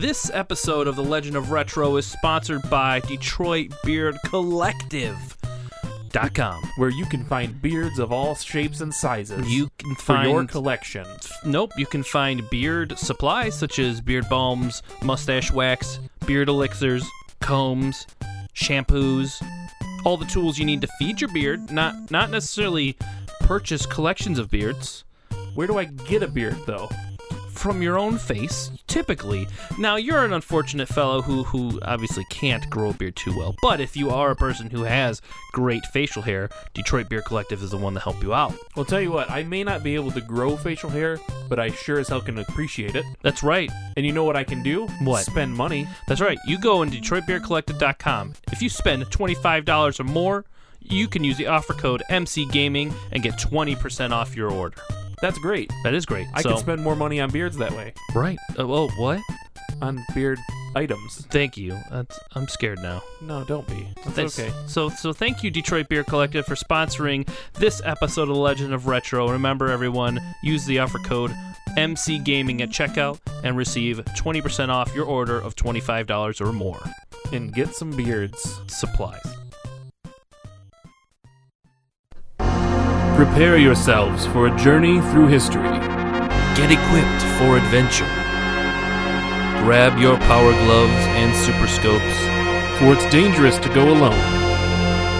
This episode of The Legend of Retro is sponsored by Detroit Beard Collective. Dot com. where you can find beards of all shapes and sizes. You can for find your collection. Nope, you can find beard supplies such as beard balms, mustache wax, beard elixirs, combs, shampoos, all the tools you need to feed your beard, not not necessarily purchase collections of beards Where do I get a beard though? From your own face, typically. Now, you're an unfortunate fellow who who obviously can't grow a beard too well, but if you are a person who has great facial hair, Detroit Beard Collective is the one to help you out. Well, tell you what, I may not be able to grow facial hair, but I sure as hell can appreciate it. That's right. And you know what I can do? What? Spend money. That's right. You go on DetroitBeardCollective.com. If you spend $25 or more, you can use the offer code MC Gaming and get 20% off your order. That's great. That is great. I so, can spend more money on beards that way. right. Uh, well, what? On beard items. Thank you. That's, I'm scared now. No, don't be. That's That's- okay. So, so thank you, Detroit Beard Collective, for sponsoring this episode of The Legend of Retro. Remember, everyone, use the offer code MC Gaming at checkout and receive 20% off your order of $25 or more. And get some beards. Supplies. Prepare yourselves for a journey through history. Get equipped for adventure. Grab your power gloves and super scopes. For it's dangerous to go alone.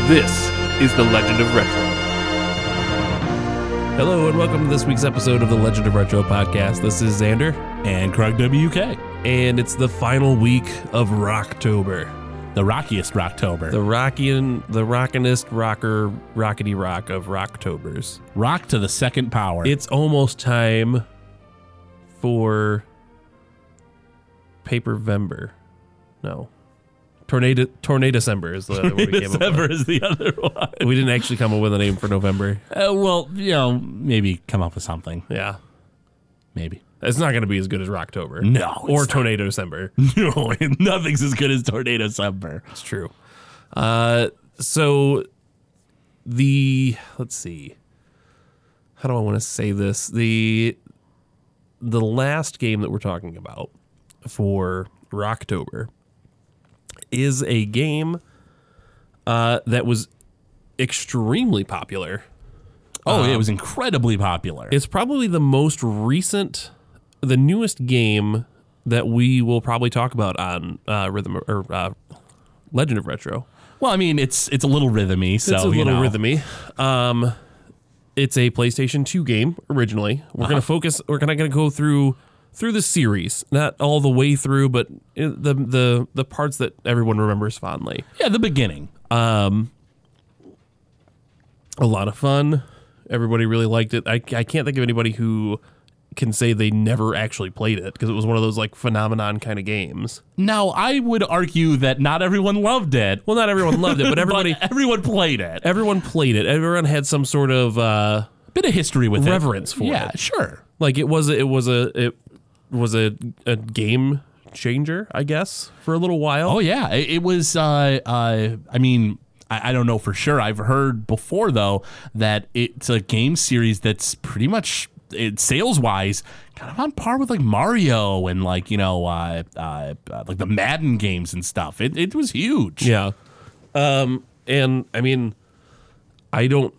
This is the Legend of Retro. Hello and welcome to this week's episode of the Legend of Retro podcast. This is Xander, and Craig WK, and it's the final week of Rocktober. The rockiest Rocktober. The rockin', the rockinest rocker, rockety rock of Rocktobers. Rock to the second power. It's almost time for Paper Vember. No. Tornado Tornado December is the other one we came up December with. is the other one. We didn't actually come up with a name for November. Uh, well, you know, maybe come up with something. Yeah. Maybe. It's not going to be as good as Rocktober. No, Or it's not. Tornado December. No, nothing's as good as Tornado December. It's true. Uh, so the let's see, how do I want to say this? The the last game that we're talking about for Rocktober is a game uh, that was extremely popular. Oh, it was incredibly popular. It's probably the most recent, the newest game that we will probably talk about on uh, Rhythm or uh, Legend of Retro. well, I mean, it's it's a little rhythmy, so it's a little know. rhythmy. Um, it's a PlayStation 2 game originally. We're Uh-huh. gonna focus. We're gonna gonna go through through the series, not all the way through, but the the the parts that everyone remembers fondly. Yeah, the beginning. Um, A lot of fun. Everybody really liked it. I, I can't think of anybody who can say they never actually played it because it was one of those like phenomenon kind of games. Now, I would argue that not everyone loved it, Well, not everyone loved it, but everybody but everyone played it. everyone played it. Everyone had some sort of uh, bit of history with it. Reverence for yeah, it. Yeah, sure. like it was it was a it was a, a game changer, I guess, for a little while. Oh yeah, it, it was. Uh, uh, I mean, I, I don't know for sure. I've heard before though that it's a game series that's pretty much it, sales wise kind of on par with like Mario and like you know uh, uh, uh, like the Madden games and stuff. It it was huge. Yeah. Um, and I mean, I don't,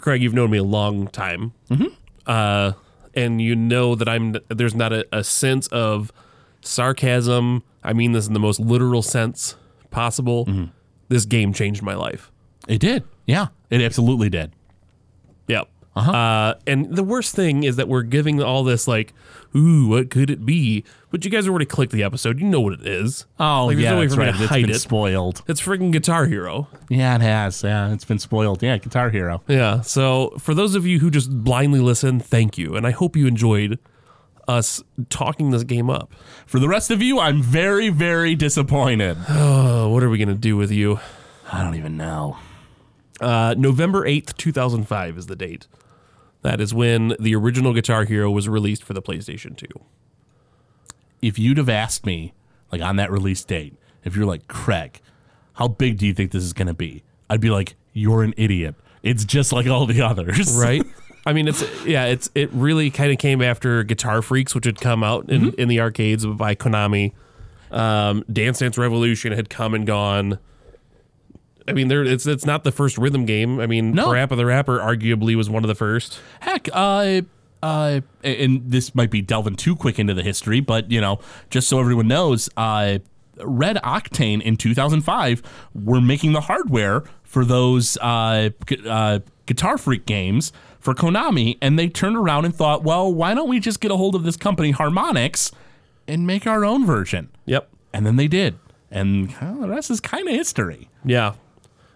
Craig, you've known me a long time. Mm-hmm. Uh, and you know that I'm, there's not a, a sense of sarcasm. I mean this in the most literal sense possible. This game changed my life. It did. Yeah, it absolutely did. Yep. Uh, and the worst thing is that we're giving all this like, ooh, what could it be? But you guys already clicked the episode. You know what it is. Oh Like, yeah, no way that's for me to right. It's been it. spoiled. It's freaking Guitar Hero. Yeah, it has. Yeah, it's been spoiled. Yeah, Guitar Hero. Yeah. So for those of you who just blindly listen, thank you, and I hope you enjoyed us talking this game up. For the rest of you, I'm very very disappointed. Oh, what are we gonna do with you? I don't even know. Uh, November eighth, two thousand five is the date. That is when the original Guitar Hero was released for the PlayStation Two. if you'd have asked me, like on that release date, if you're like, Craig, how big do you think this is going to be? I'd be like, you're an idiot. It's just like all the others. Right. I mean, it's yeah, it's it really kind of came after Guitar Freaks, which had come out in, Mm-hmm. in the arcades by Konami. Um, Dance Dance Revolution had come and gone. I mean, there it's it's not the first rhythm game. I mean, No. Parappa the Rapper arguably was one of the first. Heck, uh, uh, and this might be delving too quick into the history, but you know, just so everyone knows, uh, Red Octane in 2005 were making the hardware for those uh, gu- uh, Guitar Freak games for Konami, and they turned around and thought, well, why don't we just get a hold of this company, Harmonix, and make our own version? Yep. And then they did, and well, the rest is kind of history. Yeah.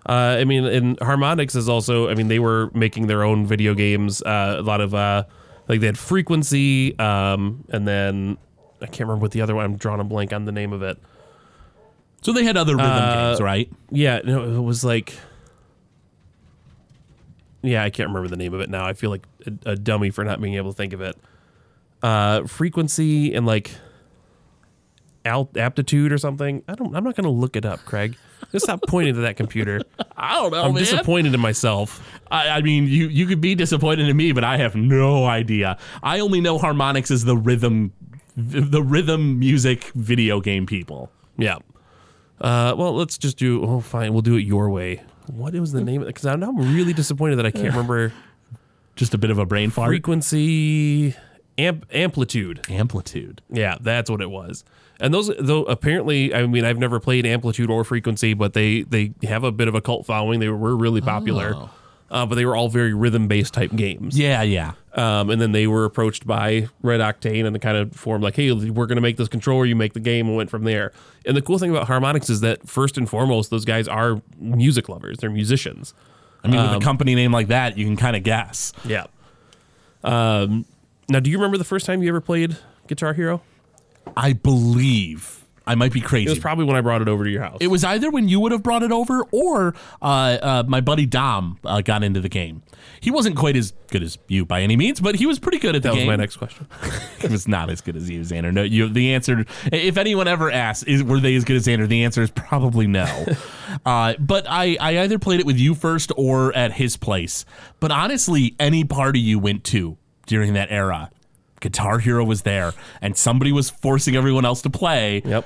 Uh, I mean, and Harmonix is also. I mean, they were making their own video games. Uh, a lot of uh, like they had Frequency, um, and then I can't remember what the other one. I'm drawing a blank on the name of it. So they had other rhythm Uh, games, right? Yeah, no, it was like. Yeah, I can't remember the name of it now. I feel like a, a dummy for not being able to think of it. Uh, frequency and like alt aptitude or something. I don't. I'm not going to look it up, Craig. Just stop pointing to that computer. I don't know, I'm man. disappointed in myself. I, I mean, you you could be disappointed in me, but I have no idea. I only know Harmonix is the rhythm, the rhythm music video game people. Yeah. Uh, well, let's just do. Oh, fine. We'll do it your way. What was the name of it? Because I'm, I'm really disappointed that I can't remember Just a bit of a brain fart. frequency, amp, amplitude. Amplitude. Yeah, that's what it was. And those, though, apparently, I mean, I've never played amplitude or frequency, but they they have a bit of a cult following. They were really popular, Oh. uh, but they were all very rhythm based type games. Yeah, yeah. Um, and then they were approached by Red Octane and they kind of formed like, hey, we're going to make this controller. You make the game and went from there. And the cool thing about Harmonix is that first and foremost, those guys are music lovers. They're musicians. I mean, with a company name like that, you can kind of guess. Yeah. Um, now, do you remember the first time you ever played Guitar Hero? I believe I might be crazy. It was probably when I brought it over to your house. It was either when you would have brought it over or uh, uh, my buddy Dom uh, got into the game. He wasn't quite as good as you by any means, but he was pretty good at the that was my next question. He was not as good as you, Xander. No, you. The answer, if anyone ever asks, is were they as good as Xander? The answer is probably no. uh, but I, I either played it with you first or at his place. But honestly, any party you went to during that era, Guitar Hero was there, and somebody was forcing everyone else to play. Yep.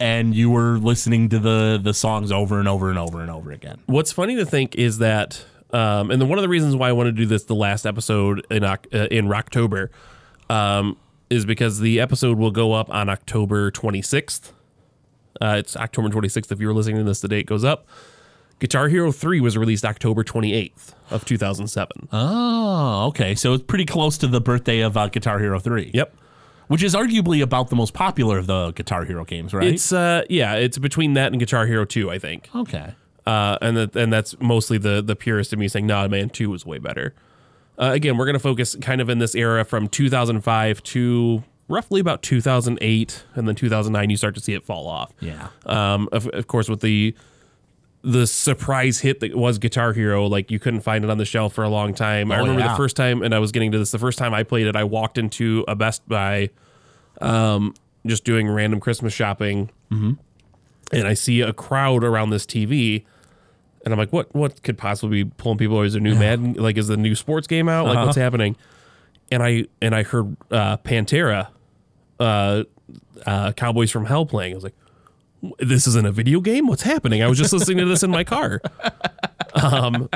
And you were listening to the the songs over and over and over and over again. What's funny to think is that, um, and then one of the reasons why I want to do this the last episode in uh, in Rocktober, um, is because the episode will go up on October 26th. Uh, it's October 26th. If you were listening to this, the date goes up. Guitar Hero 3 was released October 28th of 2007. Oh, okay. So it's pretty close to the birthday of uh, Guitar Hero 3. Yep. Which is arguably about the most popular of the Guitar Hero games, right? It's uh yeah, it's between that and Guitar Hero 2, I think. okay. Uh, and that and that's mostly the the purist of me saying, "Nah, man, two was way better." Uh, again, we're gonna focus kind of in this era from 2005 to roughly about 2008, and then 2009 you start to see it fall off. Yeah. Um, of, of course, with the the surprise hit that was Guitar Hero, like you couldn't find it on the shelf for a long time. I Oh, remember yeah. the first time, and I was getting to this. The first time I played it, I walked into a Best Buy, um, just doing random Christmas shopping, and I see a crowd around this TV. And I'm like, what? What could possibly be pulling people? Is there new Madden? Like, is the new sports game out? Like, what's happening? And I and I heard uh, Pantera, uh, uh, Cowboys from Hell playing. I was like, this isn't a video game. What's happening? I was just listening to this in my car. Um,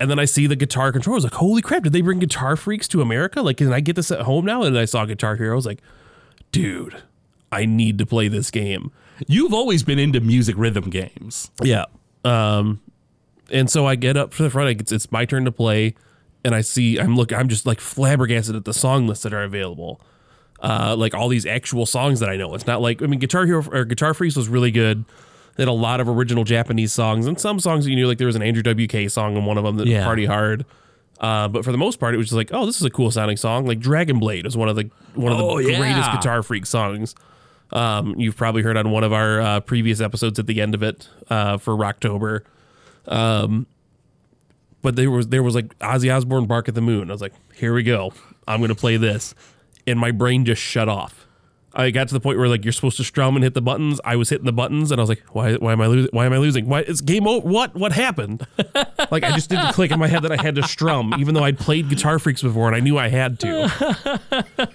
and then I see the guitar controller. I was like, holy crap! Did they bring Guitar Freaks to America? Like, can I get this at home now? And I saw Guitar Hero. I was like, dude, I need to play this game. You've always been into music rhythm games. Yeah. Um, and so I get up to the front. It's, it's my turn to play, and I see I'm look. I'm just like flabbergasted at the song lists that are available. Uh, like all these actual songs that I know. It's not like I mean, Guitar Hero or Guitar Freaks was really good. They had a lot of original Japanese songs and some songs you knew. Like there was an Andrew WK song in one of them that Yeah. Party Hard. Uh, but for the most part, it was just like, oh, this is a cool sounding song. Like Dragon Blade is one of the one of the Oh, yeah. greatest Guitar Freak songs. Um, you've probably heard on one of our uh, previous episodes at the end of it uh, for Rocktober. Um, but there was there was like Ozzy Osbourne "Bark at the Moon." I was like, here we go. I'm gonna play this, and my brain just shut off. I got to the point where like you're supposed to strum and hit the buttons. I was hitting the buttons, and I was like, "Why? Why am I losing? Why am I losing? Why? It's game over. What? What happened?" like I just didn't click in my head that I had to strum, even though I'd played Guitar Freaks before and I knew I had to.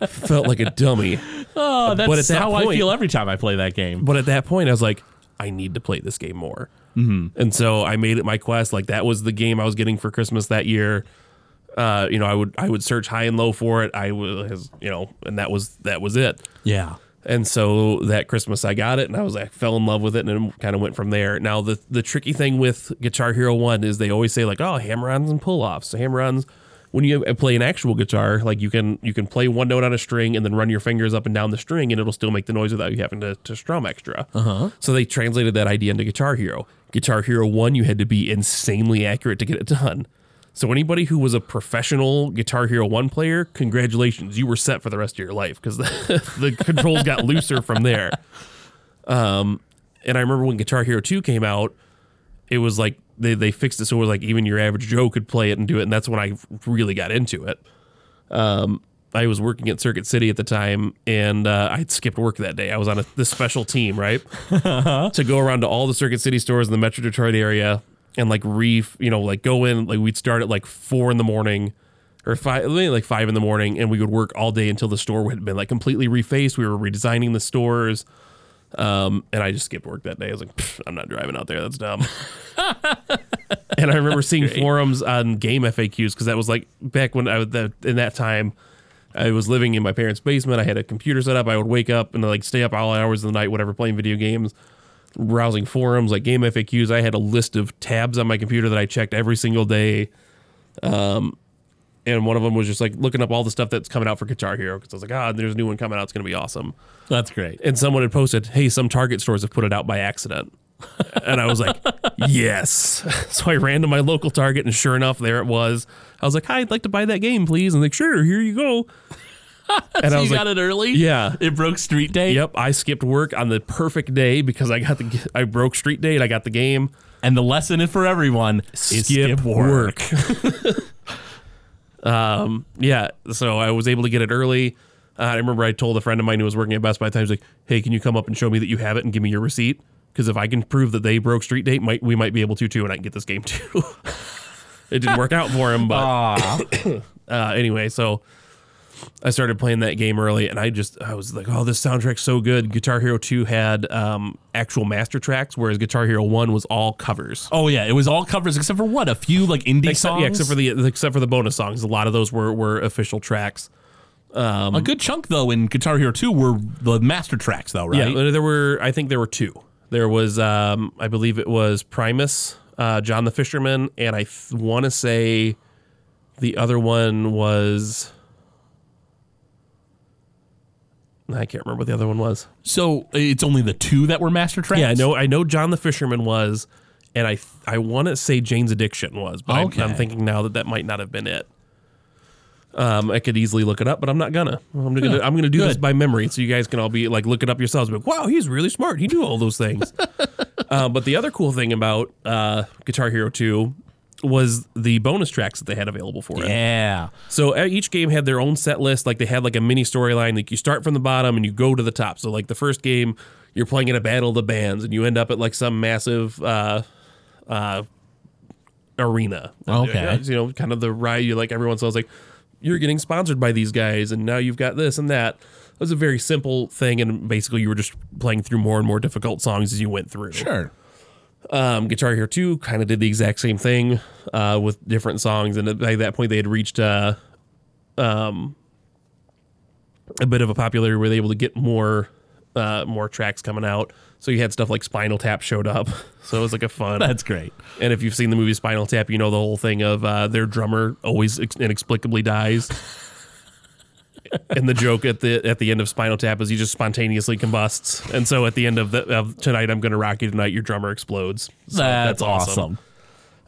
Felt like a dummy. Oh, that's But at that how I feel every time I play that game. But at that point, I was like, I need to play this game more. Mm-hmm. And so I made it my quest. Like that was the game I was getting for Christmas that year. Uh, you know, I would I would search high and low for it. I was, you know, and that was that was it. Yeah. And so that Christmas I got it and I was I fell in love with it and it kind of went from there. Now the the tricky thing with Guitar Hero 1 is they always say like, "Oh, hammer-ons and pull-offs." So hammer-ons when you play an actual guitar, like you can you can play one note on a string and then run your fingers up and down the string and it'll still make the noise without you having to, to strum extra. Uh-huh. So they translated that idea into Guitar Hero. Guitar Hero 1 you had to be insanely accurate to get it done. So anybody who was a professional Guitar Hero 1 player, congratulations, you were set for the rest of your life because the, the controls got looser from there. Um, and I remember when Guitar Hero 2 came out, it was like they, they fixed it so it was like even your average Joe could play it and do it, and that's when I really got into it. Um, I was working at Circuit City at the time, and uh, I skipped work that day. I was on a, this special team, right, to go around to all the Circuit City stores in the Metro Detroit area and like re, you know, like go in. Like we'd start at like four in the morning, or five, maybe like five in the morning, and we would work all day until the store had been like completely refaced. We were redesigning the stores. Um, and I just skipped work that day. I was like, I'm not driving out there. That's dumb. and I remember seeing forums on game FAQs because that was like back when I was that in that time. I was living in my parents' basement. I had a computer set up. I would wake up and like stay up all hours of the night, whatever, playing video games, browsing forums like game FAQs. I had a list of tabs on my computer that I checked every single day. Um, and one of them was just like looking up all the stuff that's coming out for Guitar Hero because I was like, ah, there's a new one coming out. It's gonna be awesome That's great. and someone had posted, "Hey, some Target stores have put it out by accident." and I was like, "Yes." So I ran to my local Target, and sure enough, there it was. I was like, "Hi, I'd like to buy that game, please." And like, "Sure, here you go." And So I was you like, got it early? "Yeah." It broke street day? Yep, I skipped work on the perfect day because I got the I broke street day and I got the game. And the lesson is for everyone is skip work. um, yeah, so I was able to get it early. Uh, I remember I told a friend of mine who was working at Best Buy at the time, like, "Hey, can you come up and show me that you have it and give me your receipt? Because if I can prove that they broke Street Date, might we might be able to too, and I can get this game too." it didn't work out for him, but uh, anyway, so I started playing that game early, and I just I was like, "Oh, this soundtrack's so good." Guitar Hero Two had um, actual master tracks, whereas Guitar Hero One was all covers. oh yeah, it was all covers except for what? A few like indie Except, songs? yeah, except for the except for the bonus songs. A lot of those were were official tracks. a good chunk though in Guitar Hero 2 were the master tracks though, right? Yeah, there were. I think there were two. There was, um, I believe it was Primus, uh, John the Fisherman, and I th- want to say the other one was. I can't remember what the other one was. So it's only the two that were master tracks? Yeah, I know. I know John the Fisherman was, and I I want to say Jane's Addiction was, but I'm- Okay. I'm, thinking now that that might not have been it. Um, I could easily look it up, but I'm not gonna. I'm gonna. I'm gonna do this by memory, so you guys can all be like look it up yourselves. But wow, he's really smart. He knew all those things. uh, but the other cool thing about uh, Guitar Hero 2 was the bonus tracks that they had available for it. Yeah. So uh, each game had their own set list. Like they had like a mini storyline. Like you start from the bottom and you go to the top. So like the first game, you're playing in a battle of the bands, and you end up at like some massive uh, uh, arena. Okay. You know, kind of the ride. You like everyone. So I was like, you're getting sponsored by these guys, and now you've got this and that. It was a very simple thing, and basically you were just playing through more and more difficult songs as you went through. Sure. Um, Guitar Hero 2 kind of did the exact same thing uh, with different songs, and by that point they had reached uh, um, a bit of a popularity where they were able to get more uh, more tracks coming out. So you had stuff like Spinal Tap showed up, so it was like a fun. That's great. and if you've seen the movie Spinal Tap, you know the whole thing of uh, their drummer always inexplicably dies. And the joke at the at the end of Spinal Tap is he just spontaneously combusts, and so at the end of, the, of tonight, I'm gonna rock you tonight. Your drummer explodes. So That's, awesome.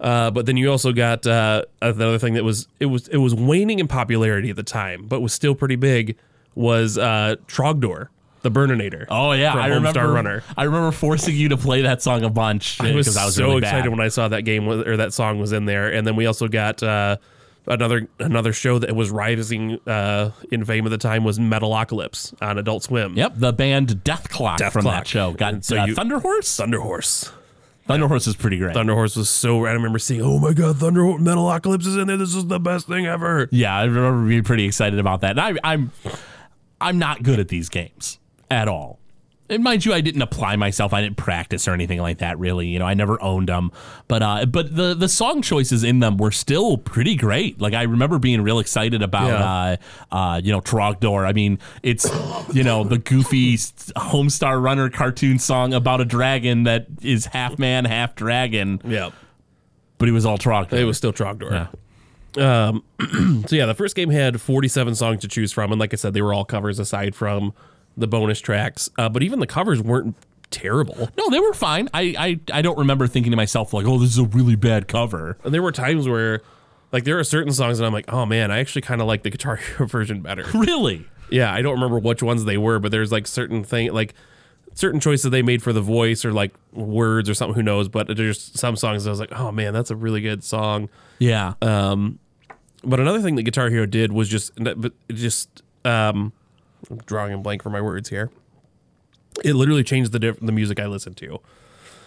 Uh, but then you also got uh, another thing that was it was it was waning in popularity at the time, but was still pretty big. Was uh, Trogdor, the Burninator? Oh yeah, I Homestar remember. Runner. I remember forcing you to play that song a bunch I was, because I was so really excited bad. when I saw that game or that song was in there. And then we also got uh, Another another show that was rising uh, in fame at the time was Metalocalypse on Adult Swim. Yep, the band Dethklok Death from Clock. that show got And so uh, you- Thunder Horse. Thunder Horse. Thunder Horse is pretty great. Thunder Horse was so. I remember seeing, oh my god, Thunder Metalocalypse is in there. This is the best thing ever. Yeah, I remember being pretty excited about that. And I, I'm, I'm not good at these games at all. And mind you, I didn't apply myself. I didn't practice or anything like that. Really, you know, I never owned them. But, uh, but the the song choices in them were still pretty great. Like I remember being real excited about, Yeah. uh, uh, you know, Trogdor. I mean, it's, you know, the goofy Homestar Runner cartoon song about a dragon that is half man, half dragon. Yeah, But he was all Trogdor. it was still Trogdor. Yeah. Um, so yeah, the first game had 47 songs to choose from, and like I said, they were all covers aside from the bonus tracks. Uh, but even the covers weren't terrible. No, they were fine. I, I I don't remember thinking to myself like, "Oh, this is a really bad cover." And there were times where, like, there are certain songs, and I'm like, oh man, I actually kind of like the Guitar Hero version better. Really? Yeah, I don't remember which ones they were, but there's like certain thing like certain choices they made for the voice or like words or something. Who knows? But there's some songs that I was like, oh man, that's a really good song. Yeah. Um, but another thing that Guitar Hero did was just just um, I'm drawing a blank for my words here. It literally changed the diff- the music I listened to.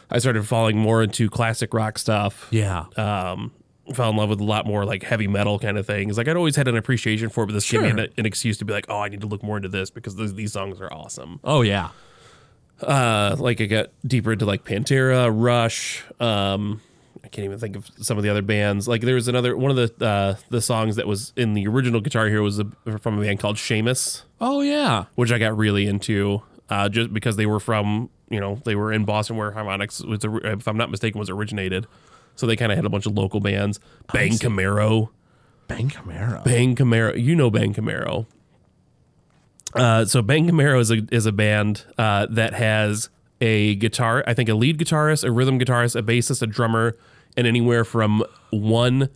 I started falling more into classic rock stuff. yeah. um, fell in love with a lot more like heavy metal kind of things. Like I'd always had an appreciation for, it, but this gave me an, an excuse to be like, oh, I need to look more into this because these, these songs are awesome. oh yeah. Uh, like I got deeper into like Pantera, Rush. Um, can't even think of some of the other bands. Like there was another one of the uh, the songs that was in the original Guitar Hero was a, from a band called Shaimus, Oh yeah. which I got really into. Uh, just because they were from, you know, they were in Boston where Harmonix was, if I'm not mistaken, was originated. So they kind of had a bunch of local bands. Bang. Camaro. Bang Camaro. Bang Camaro. You know Bang Camaro. Uh, so Bang Camaro is a is a band uh, that has a guitar, I think a lead guitarist, a rhythm guitarist, a bassist, a drummer, and anywhere from one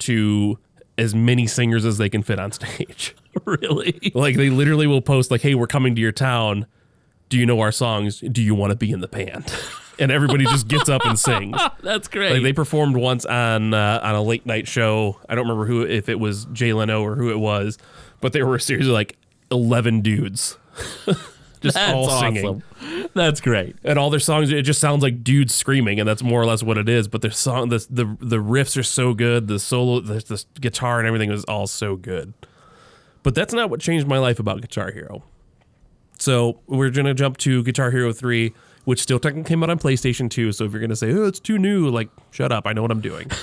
to as many singers as they can fit on stage. really? like they literally will post like, "Hey, we're coming to your town. Do you know our songs? Do you want to be in the band?" And everybody just gets up and sings. That's great. Like they performed once on uh, on a late night show. I don't remember who if it was Jay Leno or who it was, but there were a series of like eleven dudes, just That's all awesome. singing, That's great. and all their songs. It just sounds like dudes screaming, and that's more or less what it is. But their song, the the the riffs are so good. The solo, the, the guitar, and everything is all so good. But that's not what changed my life about Guitar Hero. So we're gonna jump to Guitar Hero three, which still technically came out on PlayStation two. So if you're gonna say, "Oh, it's too new," like, shut up. I know what I'm doing.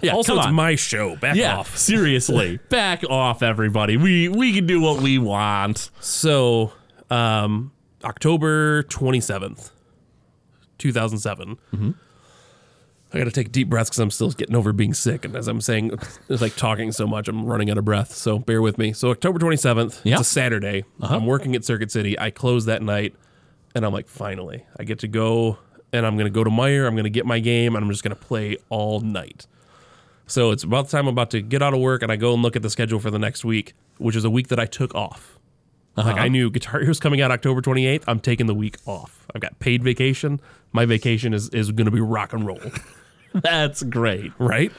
Yeah. also, it's my show. Back yeah. off. Seriously. Back off, everybody. We we can do what we want. So, um, October 27th, 2007. I got to take deep breaths because I'm still getting over being sick. And as I'm saying, it's like talking so much, I'm running out of breath. So bear with me. So, October 27th, Yeah. it's a Saturday. I'm working at Circuit City. I close that night, and I'm like, finally, I get to go and I'm going to go to Meijer. I'm going to get my game, and I'm just going to play all night. So it's about the time I'm about to get out of work, and I go and look at the schedule for the next week, which is a week that I took off. Like I knew Guitar Hero's coming out October 28th. I'm taking the week off. I've got paid vacation. My vacation is, is going to be rock and roll, That's great. right?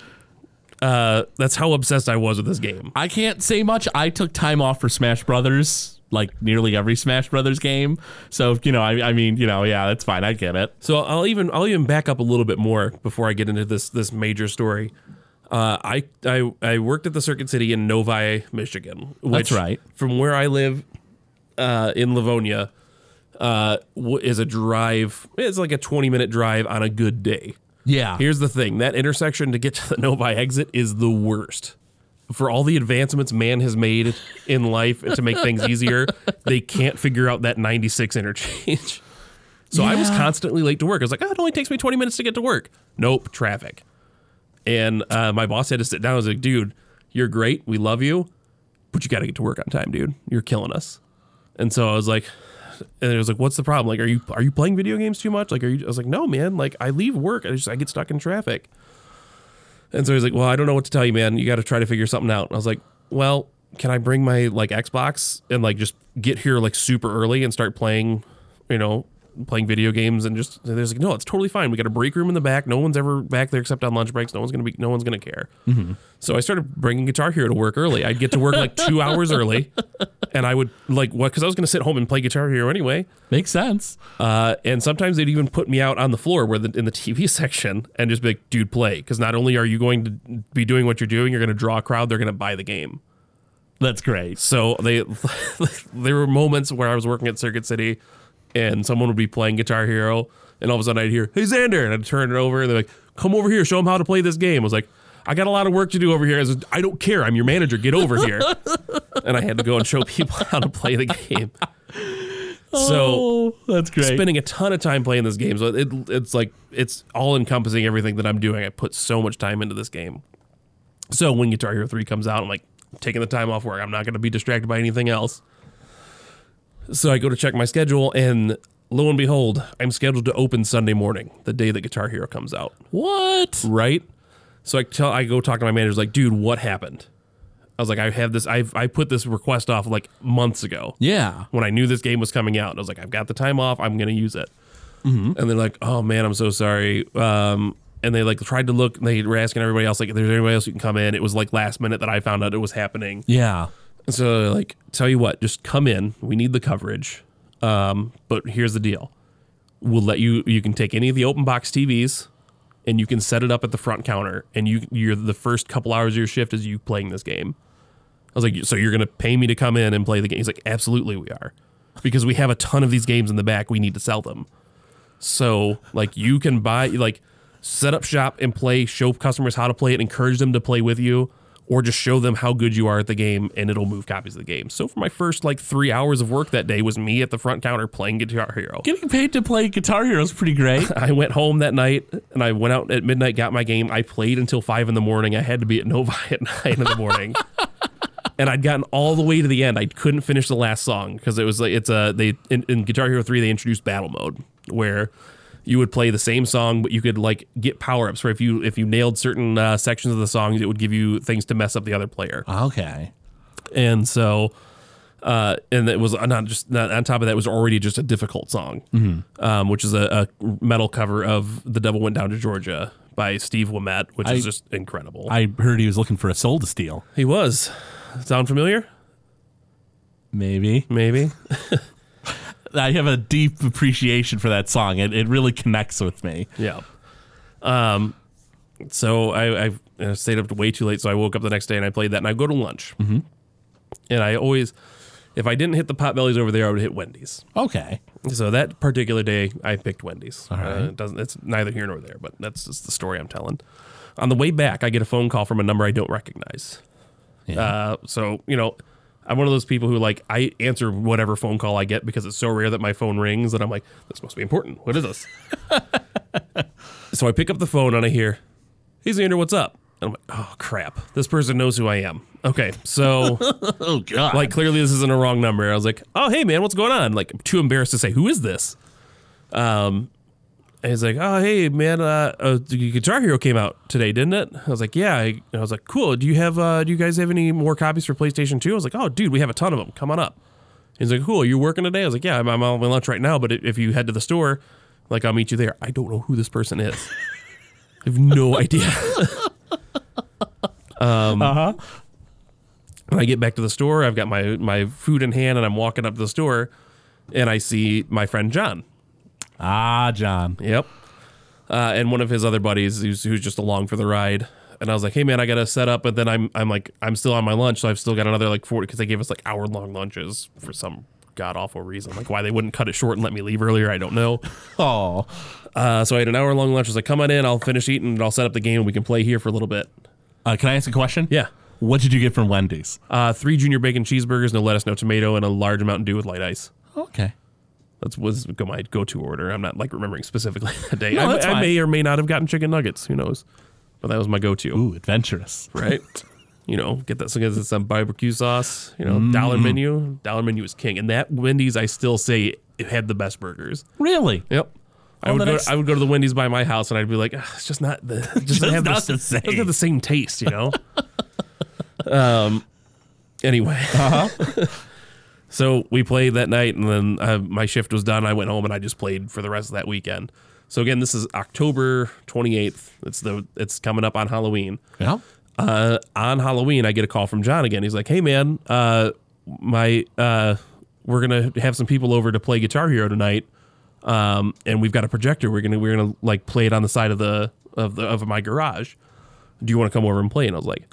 Uh, that's how obsessed I was with this game. I can't say much. I took time off for Smash Brothers, like nearly every Smash Brothers game. So you know, I, I mean, you know, yeah, that's fine. I get it. So I'll even I'll even back up a little bit more before I get into this this major story. Uh, I, I I worked at the Circuit City in Novi, Michigan. Which, That's right. From where I live uh, in Livonia, uh, w- is a drive. It's like a 20 minute drive on a good day. Yeah. Here's the thing: that intersection to get to the Novi exit is the worst. For all the advancements man has made in life to make things easier, they can't figure out that 96 interchange. So I was constantly late to work. I was like, oh, it only takes me 20 minutes to get to work. Nope, traffic. And uh, my boss had to sit down. I was like, dude, you're great. We love you, but you got to get to work on time, dude. You're killing us. And so I was like, and it was like, what's the problem? Like, are you are you playing video games too much? Like, are you? I was like, no, man. Like, I leave work. I just I get stuck in traffic. And so he's like, well, I don't know what to tell you, man. You got to try to figure something out. And I was like, well, can I bring my like Xbox and like just get here like super early and start playing, you know, playing video games and just there's like no it's totally fine we got a break room in the back no one's ever back there except on lunch breaks no one's gonna be no one's gonna care so i started bringing guitar hero to work early i'd get to work like two hours early and i would like what because i was gonna sit home and play guitar hero anyway Makes sense. uh, and sometimes they'd even put me out on the floor where the, in the TV section and just be like, dude, play. Because not only are you going to be doing what you're doing, you're going to draw a crowd, they're going to buy the game. That's great. So they, there were moments where I was working at Circuit City and someone would be playing Guitar Hero. And all of a sudden I'd hear, hey, Xander. And I'd turn it over and they're like, come over here, show them how to play this game. I was like, I got a lot of work to do over here. I, said, I don't care. I'm your manager. Get over here. and I had to go and show people how to play the game. So oh, that's great. spending a ton of time playing this game. So it, it's like it's all encompassing everything that I'm doing. I put so much time into this game. So when Guitar Hero 3 comes out, I'm like taking the time off work. I'm not going to be distracted by anything else. So I go to check my schedule and lo and behold, I'm scheduled to open Sunday morning, the day that Guitar Hero comes out. what? Right? So I tell I go talk to my manager like, "Dude, what happened?" I was like, "I have this I've I put this request off like months ago." Yeah. when I knew this game was coming out. I was like, I've got the time off. I'm going to use it. And they're like, oh man, I'm so sorry. Um, and they like tried to look. And They were asking everybody else like, if there's anybody else who can come in. It was like last minute that I found out it was happening. Yeah. So like, tell you what, just come in. We need the coverage. Um, but here's the deal: we'll let you. You can take any of the open box TVs, and you can set it up at the front counter. And you, you're the first couple hours of your shift is you playing this game. I was like, so you're gonna pay me to come in and play the game? He's like, absolutely, we are, because we have a ton of these games in the back. We need to sell them. So like, you can buy like set up shop and play, show customers how to play it, encourage them to play with you, or just show them how good you are at the game, and it'll move copies of the game. So for my first like three hours of work that day was me at the front counter playing Guitar Hero. Getting paid to play Guitar Hero is pretty great. I went home that night and I went out at midnight, got my game. I played until five in the morning. I had to be at Novi at nine in the morning. and I'd gotten all the way to the end. I couldn't finish the last song because it was like it's a they in, in Guitar Hero 3 they introduced battle mode where you would play the same song but you could like get power-ups where if you if you nailed certain uh, sections of the songs it would give you things to mess up the other player. okay. And so uh, and it was not just not, on top of that it was already just a difficult song, um, which is a, a metal cover of "The Devil Went Down to Georgia" by Steve Ouimette, which I- is just incredible. I heard he was looking for a soul to steal. he was. Sound familiar? Maybe. Maybe. I have a deep appreciation for that song. It, it really connects with me. Yeah. Um. So I, I stayed up way too late, so I woke up the next day and I played that, and I go to lunch, mm-hmm. and I always, if I didn't hit the pot bellies over there, I would hit Wendy's. Okay. So that particular day, I picked Wendy's. All right. Uh, it doesn't. It's neither here nor there, but that's just the story I'm telling. On the way back, I get a phone call from a number I don't recognize. Uh, so you know, I'm one of those people who like I answer whatever phone call I get because it's so rare that my phone rings that I'm like, this must be important. What is this? so I pick up the phone and I hear, "Hey Xander, what's up?" And I'm like, "Oh crap, this person knows who I am." Okay, so Oh God. like clearly this isn't a wrong number. I was like, "Oh hey man, what's going on?" Like I'm too embarrassed to say who is this. Um, and he's like, "Oh hey man, uh, uh, Guitar Hero came out today, didn't it?" I was like, "Yeah." I, I was like, "Cool. Do you have? Uh, do you guys have any more copies for PlayStation 2? I was like, "Oh dude, we have a ton of them. Come on up." He's like, "Cool. You working today?" I was like, "Yeah, I'm, I'm on my lunch right now, but if you head to the store, like I'll meet you there." I don't know who this person is. I have no idea. uh huh. When I get back to the store, I've got my my food in hand, and I'm walking up to the store, and I see my friend John. Ah, John. Yep. Uh, and one of his other buddies who's, who's just along for the ride. And I was like, hey man, I gotta set up, but then I'm I'm like I'm still on my lunch, so I've still got another like forty because they gave us like hour long lunches for some god awful reason. Like why they wouldn't cut it short and let me leave earlier, I don't know. Oh. Uh, so I had an hour long lunch. I was like, come on in, I'll finish eating, and I'll set up the game, and we can play here for a little bit. Uh, can I ask a question? Yeah. What did you get from Wendy's? Uh, three junior bacon cheeseburgers, no lettuce, no tomato, and a large Mountain Dew with light ice. Okay. That's was my go-to order. I'm not like remembering specifically that day. No, I, I may or may not have gotten chicken nuggets. Who knows? But that was my go-to. Ooh, adventurous. right? you know, get that get some barbecue sauce. You know, dollar menu. Dollar menu is king, and that Wendy's I still say it had the best burgers. Really? Yep. I would go. I would go to the Wendy's by my house, and I'd be like, it's just not the. Just, doesn't have not the, the same." Doesn't have the same taste, you know. um. Anyway. Uh huh. So we played that night, and then uh, my shift was done. I went home and I just played for the rest of that weekend. So again, this is October 28th. It's the it's coming up on Halloween. Yeah. Uh, on Halloween, I get a call from John again. He's like, "Hey man, uh, my uh, we're gonna have some people over to play Guitar Hero tonight, um, and we've got a projector. We're gonna we're gonna like play it on the side of the of the of my garage. Do you want to come over and play?" And I was like,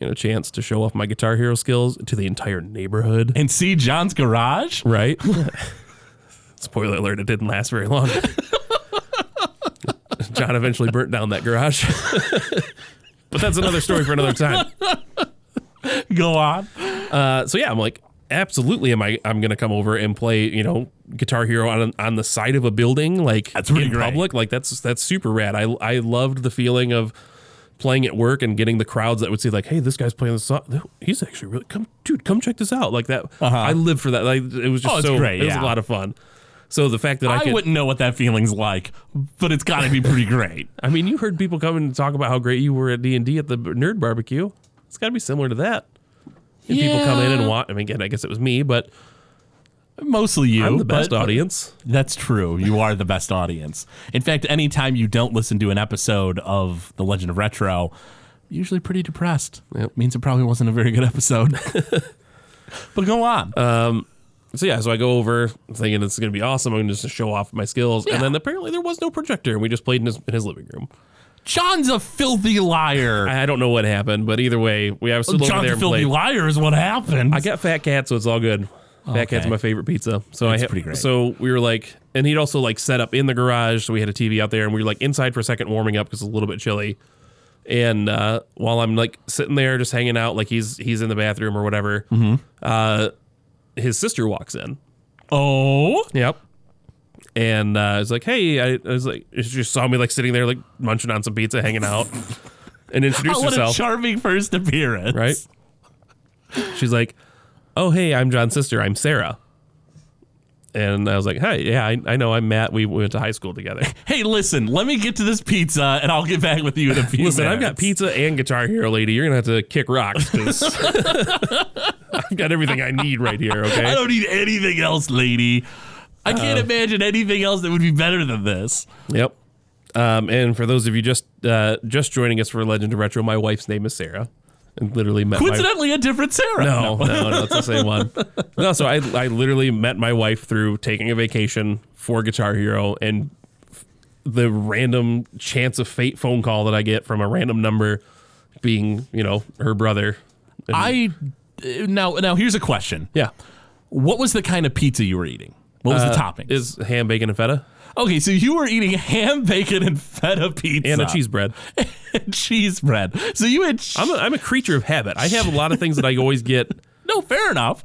"You know, a chance to show off my Guitar Hero skills to the entire neighborhood." And see John's garage? right? Spoiler alert, it didn't last very long. John eventually burnt down that garage. but that's another story for another time. Go on. Uh, so yeah, I'm like, absolutely am I I'm gonna come over and play, you know, Guitar Hero on on the side of a building, like That's in great. public. Like that's that's super rad. I I loved the feeling of playing at work and getting the crowds that would see like, "Hey, this guy's playing this song. He's actually really come, dude. Come check this out." Like that. I live for that. Like it was just Uh-huh. Oh, so great, It was a lot of fun. So the fact that I, I, could, wouldn't know what that feeling's like, but it's got to be pretty great. I mean, you heard people come and talk about how great you were at D and D at the nerd barbecue. It's got to be similar to that. And people come in and Yeah. watch. I mean, again, I guess it was me, but Mostly you. I'm the best audience. That's true. You are the best audience. In fact, anytime you don't listen to an episode of The Legend of Retro, usually pretty depressed. Yep. Means it probably wasn't a very good episode. but go on. Um, so yeah, so I go over thinking it's going to be awesome. I'm going to just show off my skills, Yeah. and then apparently there was no projector, and we just played in his, in his living room. John's a filthy liar. I don't know what happened, but either way, we have over John's a filthy played. liar is what happened. I got Fat Cat, so it's all good. Fat Cat's Okay. my favorite pizza. So I ha- pretty great. So we were like, and he'd also like set up in the garage, so we had a TV out there, and we were like inside for a second, warming up because it's a little bit chilly. And uh, while I'm like sitting there just hanging out, like he's he's in the bathroom or whatever, Mm-hmm. uh, his sister walks in. oh, Yep. And uh, I was like, hey, I, I was like, she just saw me like sitting there, like munching on some pizza, hanging out, and introduced what a herself. charming first appearance. right? She's like, oh, hey, I'm John's sister. I'm Sarah. And I was like, hey, yeah, I, I know. I'm Matt. We went to high school together. Hey, listen, let me get to this pizza and I'll get back with you in a few Listen, I've got pizza and Guitar Hero, lady. You're gonna have to kick rocks because I've got everything I need right here. okay? I don't need anything else, lady. I can't imagine anything else that would be better than this. Yep. Um, and for those of you just uh, just joining us for Legend of Retro, my wife's name is Sarah, literally met my Coincidentally, a different Sarah. No, no, no, it's the same one. No, so I, I literally met my wife through taking a vacation for Guitar Hero and the random chance of fate phone call that I get from a random number being, you know, her brother. I now now here's a question. yeah. What was the kind of pizza you were eating? What was the Uh, topping? Is ham, bacon, and feta okay, so you were eating ham, bacon, and feta pizza and a cheese bread. cheese bread. So you had I'm a, I'm a creature of habit. I have a lot of things that I always get. No, fair enough.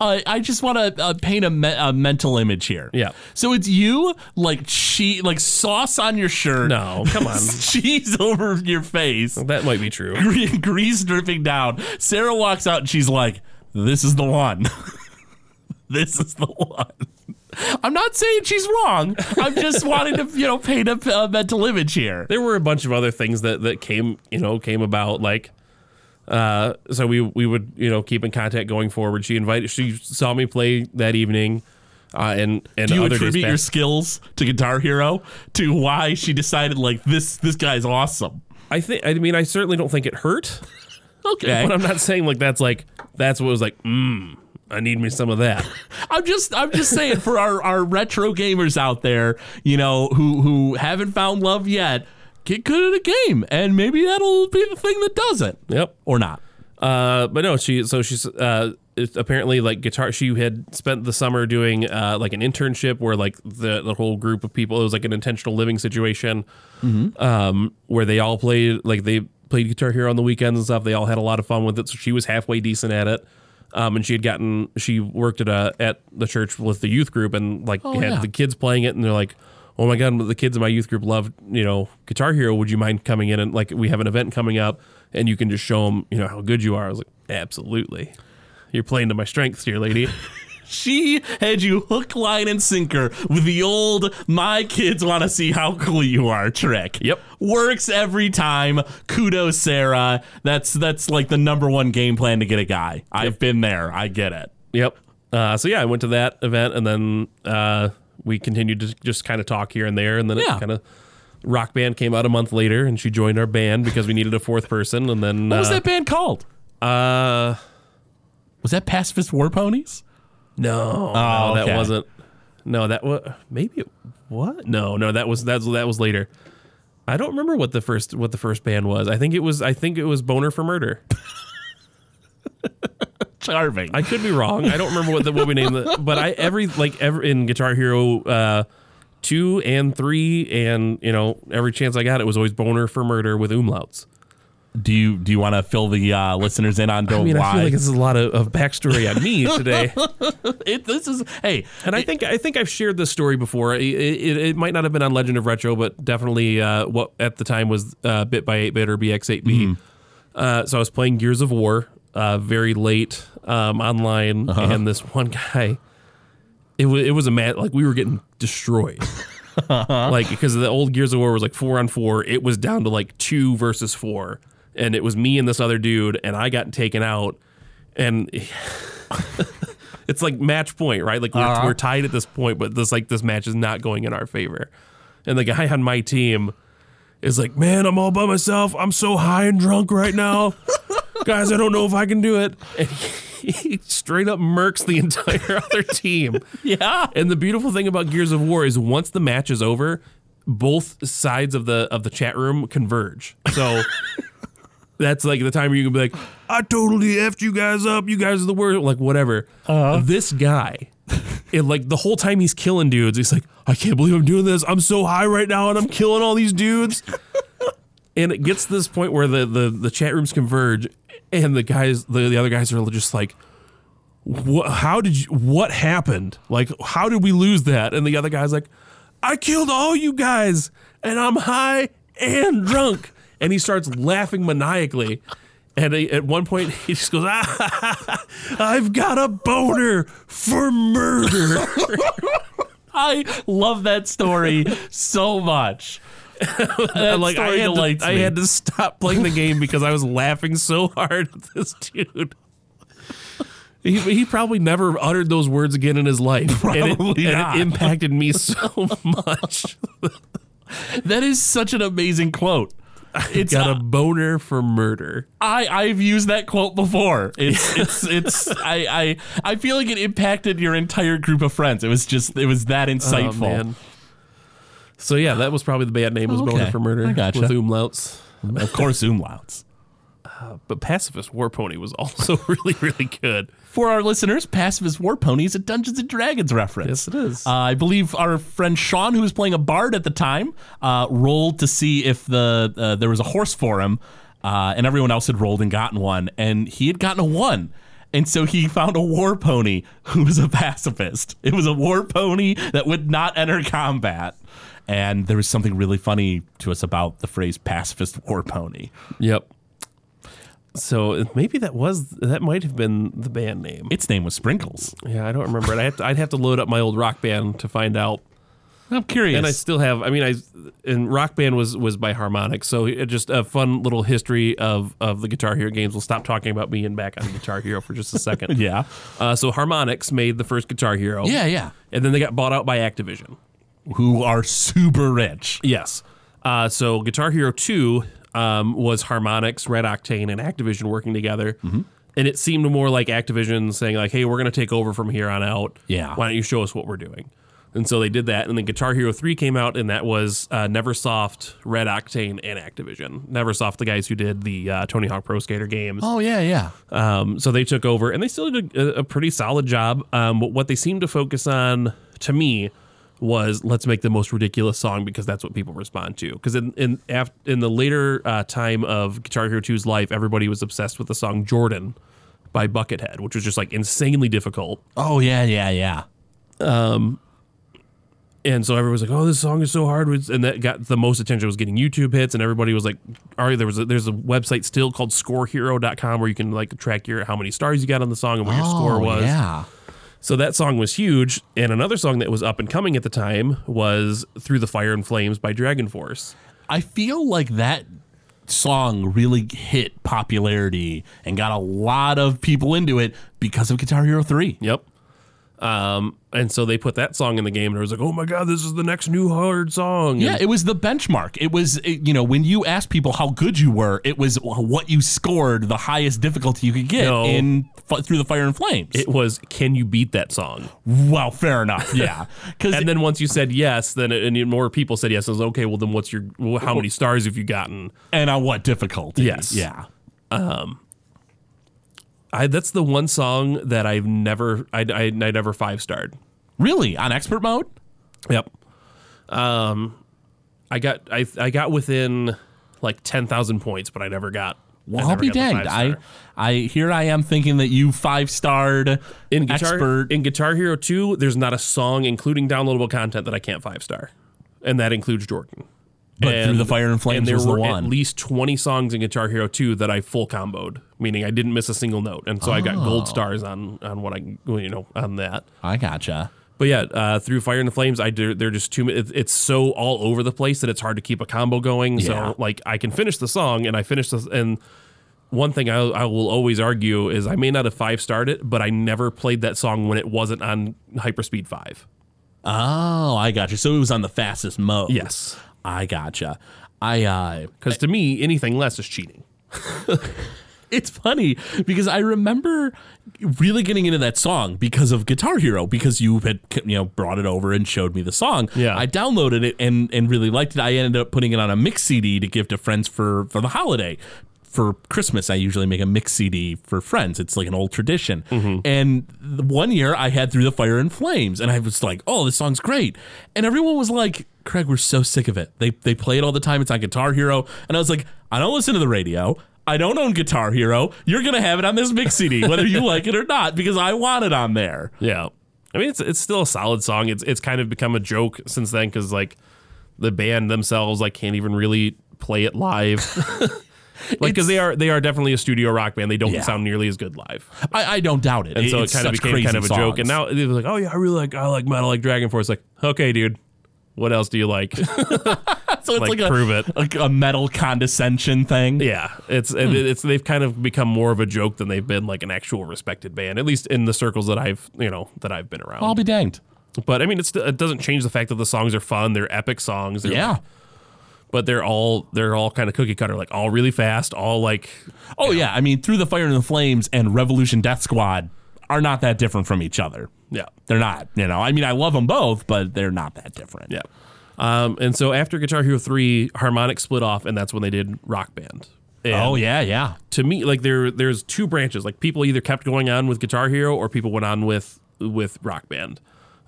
Uh, I just want to uh, paint a, me- a mental image here. Yeah. So it's you like cheese, like sauce on your shirt. No, come on. cheese over your face, That might be true. gre- grease dripping down. Sarah walks out and she's like, "This is the one. this is the one." I'm not saying she's wrong. I'm just wanting to, you know, paint a, a mental image here. there were a bunch of other things that that came you know came about like uh so we we would you know keep in contact going forward she invited she saw me play that evening uh and and Do you other attribute your skills to Guitar Hero to why she decided like this? This guy's awesome. i think i mean i certainly don't think it hurt Okay. but i'm not saying like that's like that's what was like mm i need me some of that I'm just I'm just saying for our, our retro gamers out there, you know, who who haven't found love yet, get good at a game, and maybe that'll be the thing that does it, yep or not. Uh, but no, she so she's uh it's apparently like guitar. She had spent the summer doing uh like an internship where like the the whole group of people. It was like an intentional living situation, um, where they all played like they played Guitar Hero on the weekends and stuff. They all had a lot of fun with it. So she was halfway decent at it. Um, and she had gotten she worked at a at the church with the youth group and like had yeah. the kids playing it and they're like. Oh my god! The kids in my youth group love, you know, Guitar Hero. Would you mind coming in and like we have an event coming up, and you can just show them, you know, how good you are. I was like, absolutely. You're playing to my strengths here, lady. She had you hook, line, and sinker with the old "my kids want to see how cool you are" trick. Yep. works every time. Kudos, Sarah. That's that's like the number one game plan to get a guy. I've been there. I get it. yep. Uh, so yeah, I went to that event, and then uh, we continued to just kind of talk here and there, and then Yeah. it kind of rock band came out a month later, and she joined our band because we needed a fourth person, and then What was uh, that band called? Uh, Was that Pacifist War Ponies? No, Oh, no, that okay. wasn't. No, that was maybe what? No, no, that was that's that was later. I don't remember what the first what the first band was. I think it was I think it was Boner for Murder. Charming. I could be wrong. I don't remember what the what we named it, but I every like every in Guitar Hero uh, two and three, and you know every chance I got, it was always Boner for Murder with umlauts. Do you do you want to fill the uh, listeners in on I mean, why? I feel like this is a lot of, of backstory on me today, it, this is hey, and I think I think I've shared this story before. It, it, it might not have been on Legend of Retro, but definitely uh, what at the time was uh, Bit by Eight Bit or BX8B. Uh, so I was playing Gears of War uh, very late um, online, and this one guy, it was it was a mad like we were getting destroyed. like because the old Gears of War was like four on four, it was down to like two versus four, and it was me and this other dude, and I got taken out, and it's like match point, right? Like we're, uh-huh. we're tied at this point, but this like this match is not going in our favor, and the guy on my team is like, man, I'm all by myself. I'm so high and drunk right now. Guys, I don't know if I can do it. And he, he straight up murks the entire other team. yeah. And the beautiful thing about Gears of War is once the match is over, both sides of the of the chat room converge. So that's like the time where you can be like, I totally effed you guys up. You guys are the worst. Like whatever. Uh-huh. This guy, it, like the whole time he's killing dudes, he's like, I can't believe I'm doing this. I'm so high right now, and I'm killing all these dudes. and it gets to this point where the the, the chat rooms converge, and the guys, the, the other guys are just like, what, how did you, what happened? Like, how did we lose that? And the other guy's like, I killed all you guys and I'm high and drunk. And he starts laughing maniacally. And he, at one point, he just goes, ah, I've got a boner for murder. I love that story so much. That like, I had, to, I had to stop playing the game because I was laughing so hard at this dude. He, he probably never uttered those words again in his life. and, it, Probably and it impacted me so much. That is such an amazing quote. It's got a boner for murder. I I've used that quote before. It's it's it's I I I feel like it impacted your entire group of friends. It was just it was that oh, insightful. Oh. So yeah, that was probably the bad name was Oh, boner for murder I gotcha. with umlauts. Of course, umlauts. But Pacifist War Pony was also really really good. For our listeners, Pacifist War Pony is a Dungeons and Dragons reference. Yes, it is. Uh, I believe our friend Sean, who was playing a bard at the time, uh, rolled to see if the uh, there was a horse for him, uh, and everyone else had rolled and gotten one, and he had gotten a one. And so he found a war pony who was a pacifist. It was a war pony that would not enter combat. And there was something really funny to us about the phrase pacifist war pony. Yep. So maybe that was that might have been the band name. Its name was Sprinkles. Yeah, I don't remember it. I have to, I'd have to load up my old rock band to find out. I'm curious. And I still have. I mean, I and rock band was was by Harmonix, so it just a fun little history of of the Guitar Hero games. We'll stop talking about being back on Guitar Hero for just a second. yeah. Uh, so Harmonix made the first Guitar Hero. Yeah, yeah. and then they got bought out by Activision. Who are super rich. Yes. Uh, so Guitar Hero 2 um, was Harmonix, Red Octane, and Activision working together. Mm-hmm. And it seemed more like Activision saying, like, hey, we're going to take over from here on out. Yeah. Why don't you show us what we're doing? And so they did that. And then Guitar Hero 3 came out, and that was uh, Neversoft, Red Octane, and Activision. Neversoft, the guys who did the uh, Tony Hawk Pro Skater games. Oh yeah, yeah. Um, so they took over, and they still did a, a pretty solid job. Um, but what they seemed to focus on, to me, was let's make the most ridiculous song because that's what people respond to. Because in in, af- in the later uh, time of Guitar Hero 2's life, everybody was obsessed with the song Jordan by Buckethead, which was just like insanely difficult. Oh yeah, yeah, yeah. Um, And so everyone was like, "Oh, this song is so hard," and that got the most attention. Was getting YouTube hits, and everybody was like, "All right, there was a, there's a website still called ScoreHero.com where you can like track your how many stars you got on the song and what your score was." Oh, Yeah. So that song was huge. And another song that was up and coming at the time was Through the Fire and Flames by Dragon Force. I feel like that song really hit popularity and got a lot of people into it because of Guitar Hero 3. Yep. Um, and so they put that song in the game, and I was like, "Oh my god, this is the next new hard song!" Yeah, And- it was the benchmark. It was, it- you know, when you asked people how good you were, it was what you scored, the highest difficulty you could get No. in F- through the fire and flames. it was, "Can you beat that song?" well, fair enough. Yeah, because And then once you said yes, then it, and more people said yes. I was okay. Well, then what's your? well, How many stars have you gotten? and on what difficulty? Yes. Yeah. I that's the one song that I've never I I, I never five starred. Really on expert mode? Yep. Um, I got I I got within like ten thousand points, but I never got. Well, I'll be danged. I. I here I am thinking that you five starred in Guitar expert. in Guitar Hero Two, there's not a song, including downloadable content, that I can't five star, and that includes Jordan. But Through the Fire and Flames and there was the were one. at least 20 songs in Guitar Hero 2 that I full comboed, meaning I didn't miss a single note, and so I got Oh. gold stars on on what I you know on that. I gotcha. But yeah, uh, through Fire and the Flames, I do. They're just too. It, it's so all over the place that it's hard to keep a combo going. Yeah. So like, I can finish the song, and I finish the and. One thing I, I will always argue is I may not have five starred it, but I never played that song when it wasn't on Hyperspeed five. Oh, I gotcha. So it was on the fastest mode. Yes, I gotcha. I uh because to me, anything less is cheating. it's funny because I remember really getting into that song because of Guitar Hero because you had you know brought it over and showed me the song. Yeah. I downloaded it and and really liked it. I ended up putting it on a mix CD to give to friends for for the holiday. For Christmas, I usually make a mix CD for friends. It's like an old tradition. Mm-hmm. And the one year I had Through the Fire and Flames, and I was like, "Oh, this song's great!" And everyone was like, "Craig, we're so sick of it. They they play it all the time. It's on Guitar Hero." And I was like, "I don't listen to the radio. I don't own Guitar Hero. You're gonna have it on this mix CD, whether you like it or not, because I want it on there." Yeah, I mean it's it's still a solid song. It's it's kind of become a joke since then because like the band themselves like can't even really play it live. like because they are they are definitely a studio rock band. They don't Yeah. sound nearly as good live, I, I don't doubt it. and so it kind of became kind of a crazy joke. And now they're like, oh yeah, I really like I like metal, like Dragon Force. Like okay, dude, what else do you like? so it's like, like, a, prove it. like a metal condescension thing. yeah, it's and hmm. it's they've kind of become more of a joke than they've been like an actual respected band, at least in the circles that I've you know that I've been around. I'll be danged. But I mean, it's, it doesn't change the fact that the songs are fun. They're epic songs. They're, Yeah. But they're all they're all kind of cookie cutter, like all really fast, all like Oh yeah. I mean, Through the Fire and the Flames and Revolution Death Squad are not that different from each other. yeah, They're not. You know. I mean, I love them both, but they're not that different. yeah. Um, and so after Guitar Hero three, Harmonix split off, and that's when they did Rock Band. And Oh yeah, yeah. to me, like there there's two branches. Like people either kept going on with Guitar Hero or people went on with with Rock Band.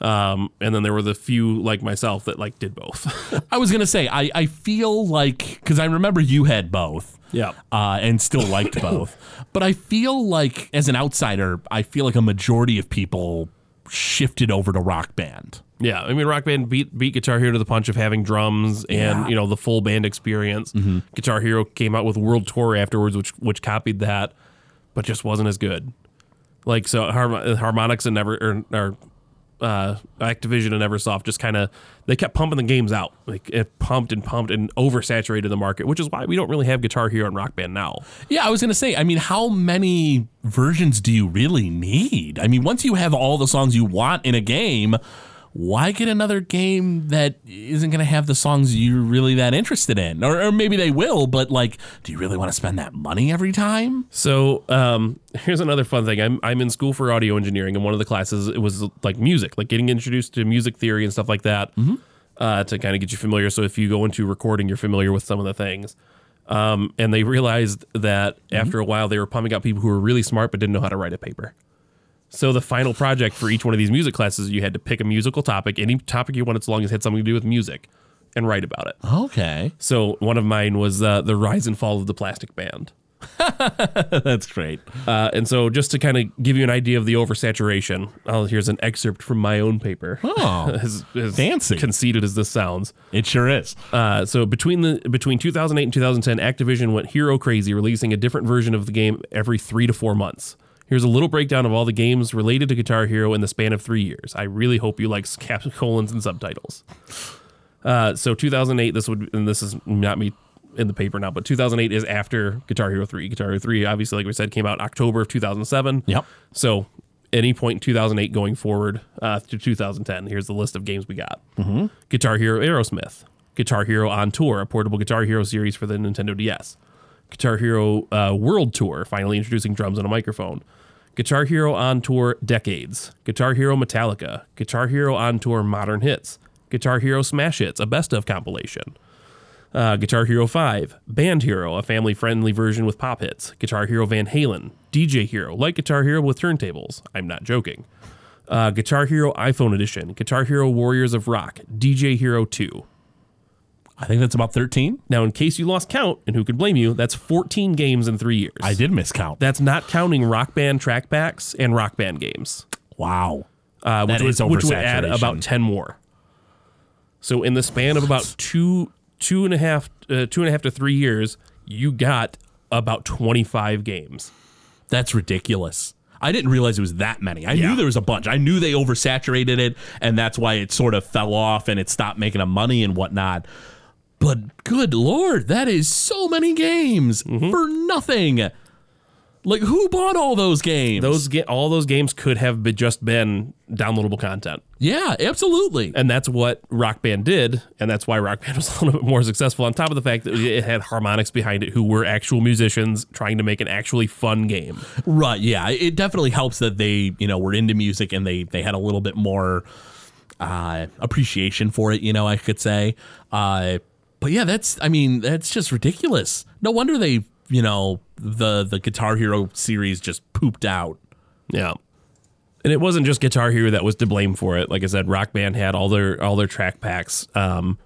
Um, and then there were the few like myself that like did both. I was gonna say I I feel like because I remember you had both. yeah. uh, and still liked both. But I feel like, as an outsider, I feel like a majority of people shifted over to rock band. Yeah, I mean, Rock Band beat beat Guitar Hero to the punch of having drums and Yeah. you know the full band experience. Guitar Hero came out with World Tour afterwards, which which copied that, but just wasn't as good. Like so, Harm- Harmonix and Never or, or uh, Activision and Neversoft just kind of they kept pumping the games out, like it pumped and pumped and oversaturated the market, which is why we don't really have Guitar Hero and Rock Band now. Yeah, I was gonna say. I mean, how many versions do you really need? I mean, once you have all the songs you want in a game, why get another game that isn't gonna have the songs you're really that interested in? Or, or maybe they will, but like, do you really want to spend that money every time? So um, here's another fun thing. I'm I'm in school for audio engineering, and one of the classes it was like music, like getting introduced to music theory and stuff like that, uh, to kind of get you familiar. So if you go into recording, you're familiar with some of the things. Um, and they realized that after a while, they were pumping out people who were really smart but didn't know how to write a paper. So the final project for each one of these music classes, you had to pick a musical topic, any topic you wanted, so long as it had something to do with music, and write about it. Okay, So one of mine was uh, the rise and fall of the Plastic Band. that's great. Uh, and so, just to kind of give you an idea of the oversaturation, oh, here's an excerpt from my own paper. Oh, as, as fancy. conceited as this sounds. it sure is. Uh, so between the between 2008 and 2010, Activision went hero crazy, releasing a different version of the game every three to four months. Here's a little breakdown of all the games related to Guitar Hero in the span of three years. I really hope you like cap colons and subtitles. Uh, so 2008, this would, and this is not me in the paper now, but 2008 is after Guitar Hero 3. Guitar Hero 3, obviously, like we said, came out October of 2007. Yep. So any point in 2008 going forward uh, to 2010. Here's the list of games we got: Guitar Hero Aerosmith, Guitar Hero on Tour, a portable Guitar Hero series for the Nintendo DS, Guitar Hero uh, World Tour, finally introducing drums and a microphone. Guitar Hero on Tour Decades, Guitar Hero Metallica, Guitar Hero on Tour Modern Hits, Guitar Hero Smash Hits, a best of compilation. Uh, Guitar Hero 5, Band Hero, a family friendly version with pop hits, Guitar Hero Van Halen, DJ Hero, like Guitar Hero with turntables. I'm not joking. Uh, Guitar Hero iPhone Edition, Guitar Hero Warriors of Rock, DJ Hero 2. I think that's about 13. Now, in case you lost count, and who could blame you, that's 14 games in three years. I did miscount. That's not counting Rock Band track packs and Rock Band games, wow. uh, which, would, is which would add about 10 more. So, in the span of about two, two and a half, uh, two and a half to three years, you got about 25 games. That's ridiculous. I didn't realize it was that many. I Yeah. knew there was a bunch. I knew they oversaturated it, and that's why it sort of fell off and it stopped making them money and whatnot. But good lord, that is so many games Mm-hmm. for nothing. Like who bought all those games? Those get all those games could have been just been downloadable content. yeah, absolutely. And that's what Rock Band did, and that's why Rock Band was a little bit more successful. On top of the fact that it had Harmonix behind it, who were actual musicians trying to make an actually fun game. Right. Yeah. It definitely helps that they, you know, were into music and they they had a little bit more uh, appreciation for it. You know, I could say. Uh, but yeah, that's. I mean, that's just ridiculous. No wonder they, you know, the the Guitar Hero series just pooped out. Yeah. And it wasn't just Guitar Hero that was to blame for it. Like I said, Rock Band had all their all their track packs, um,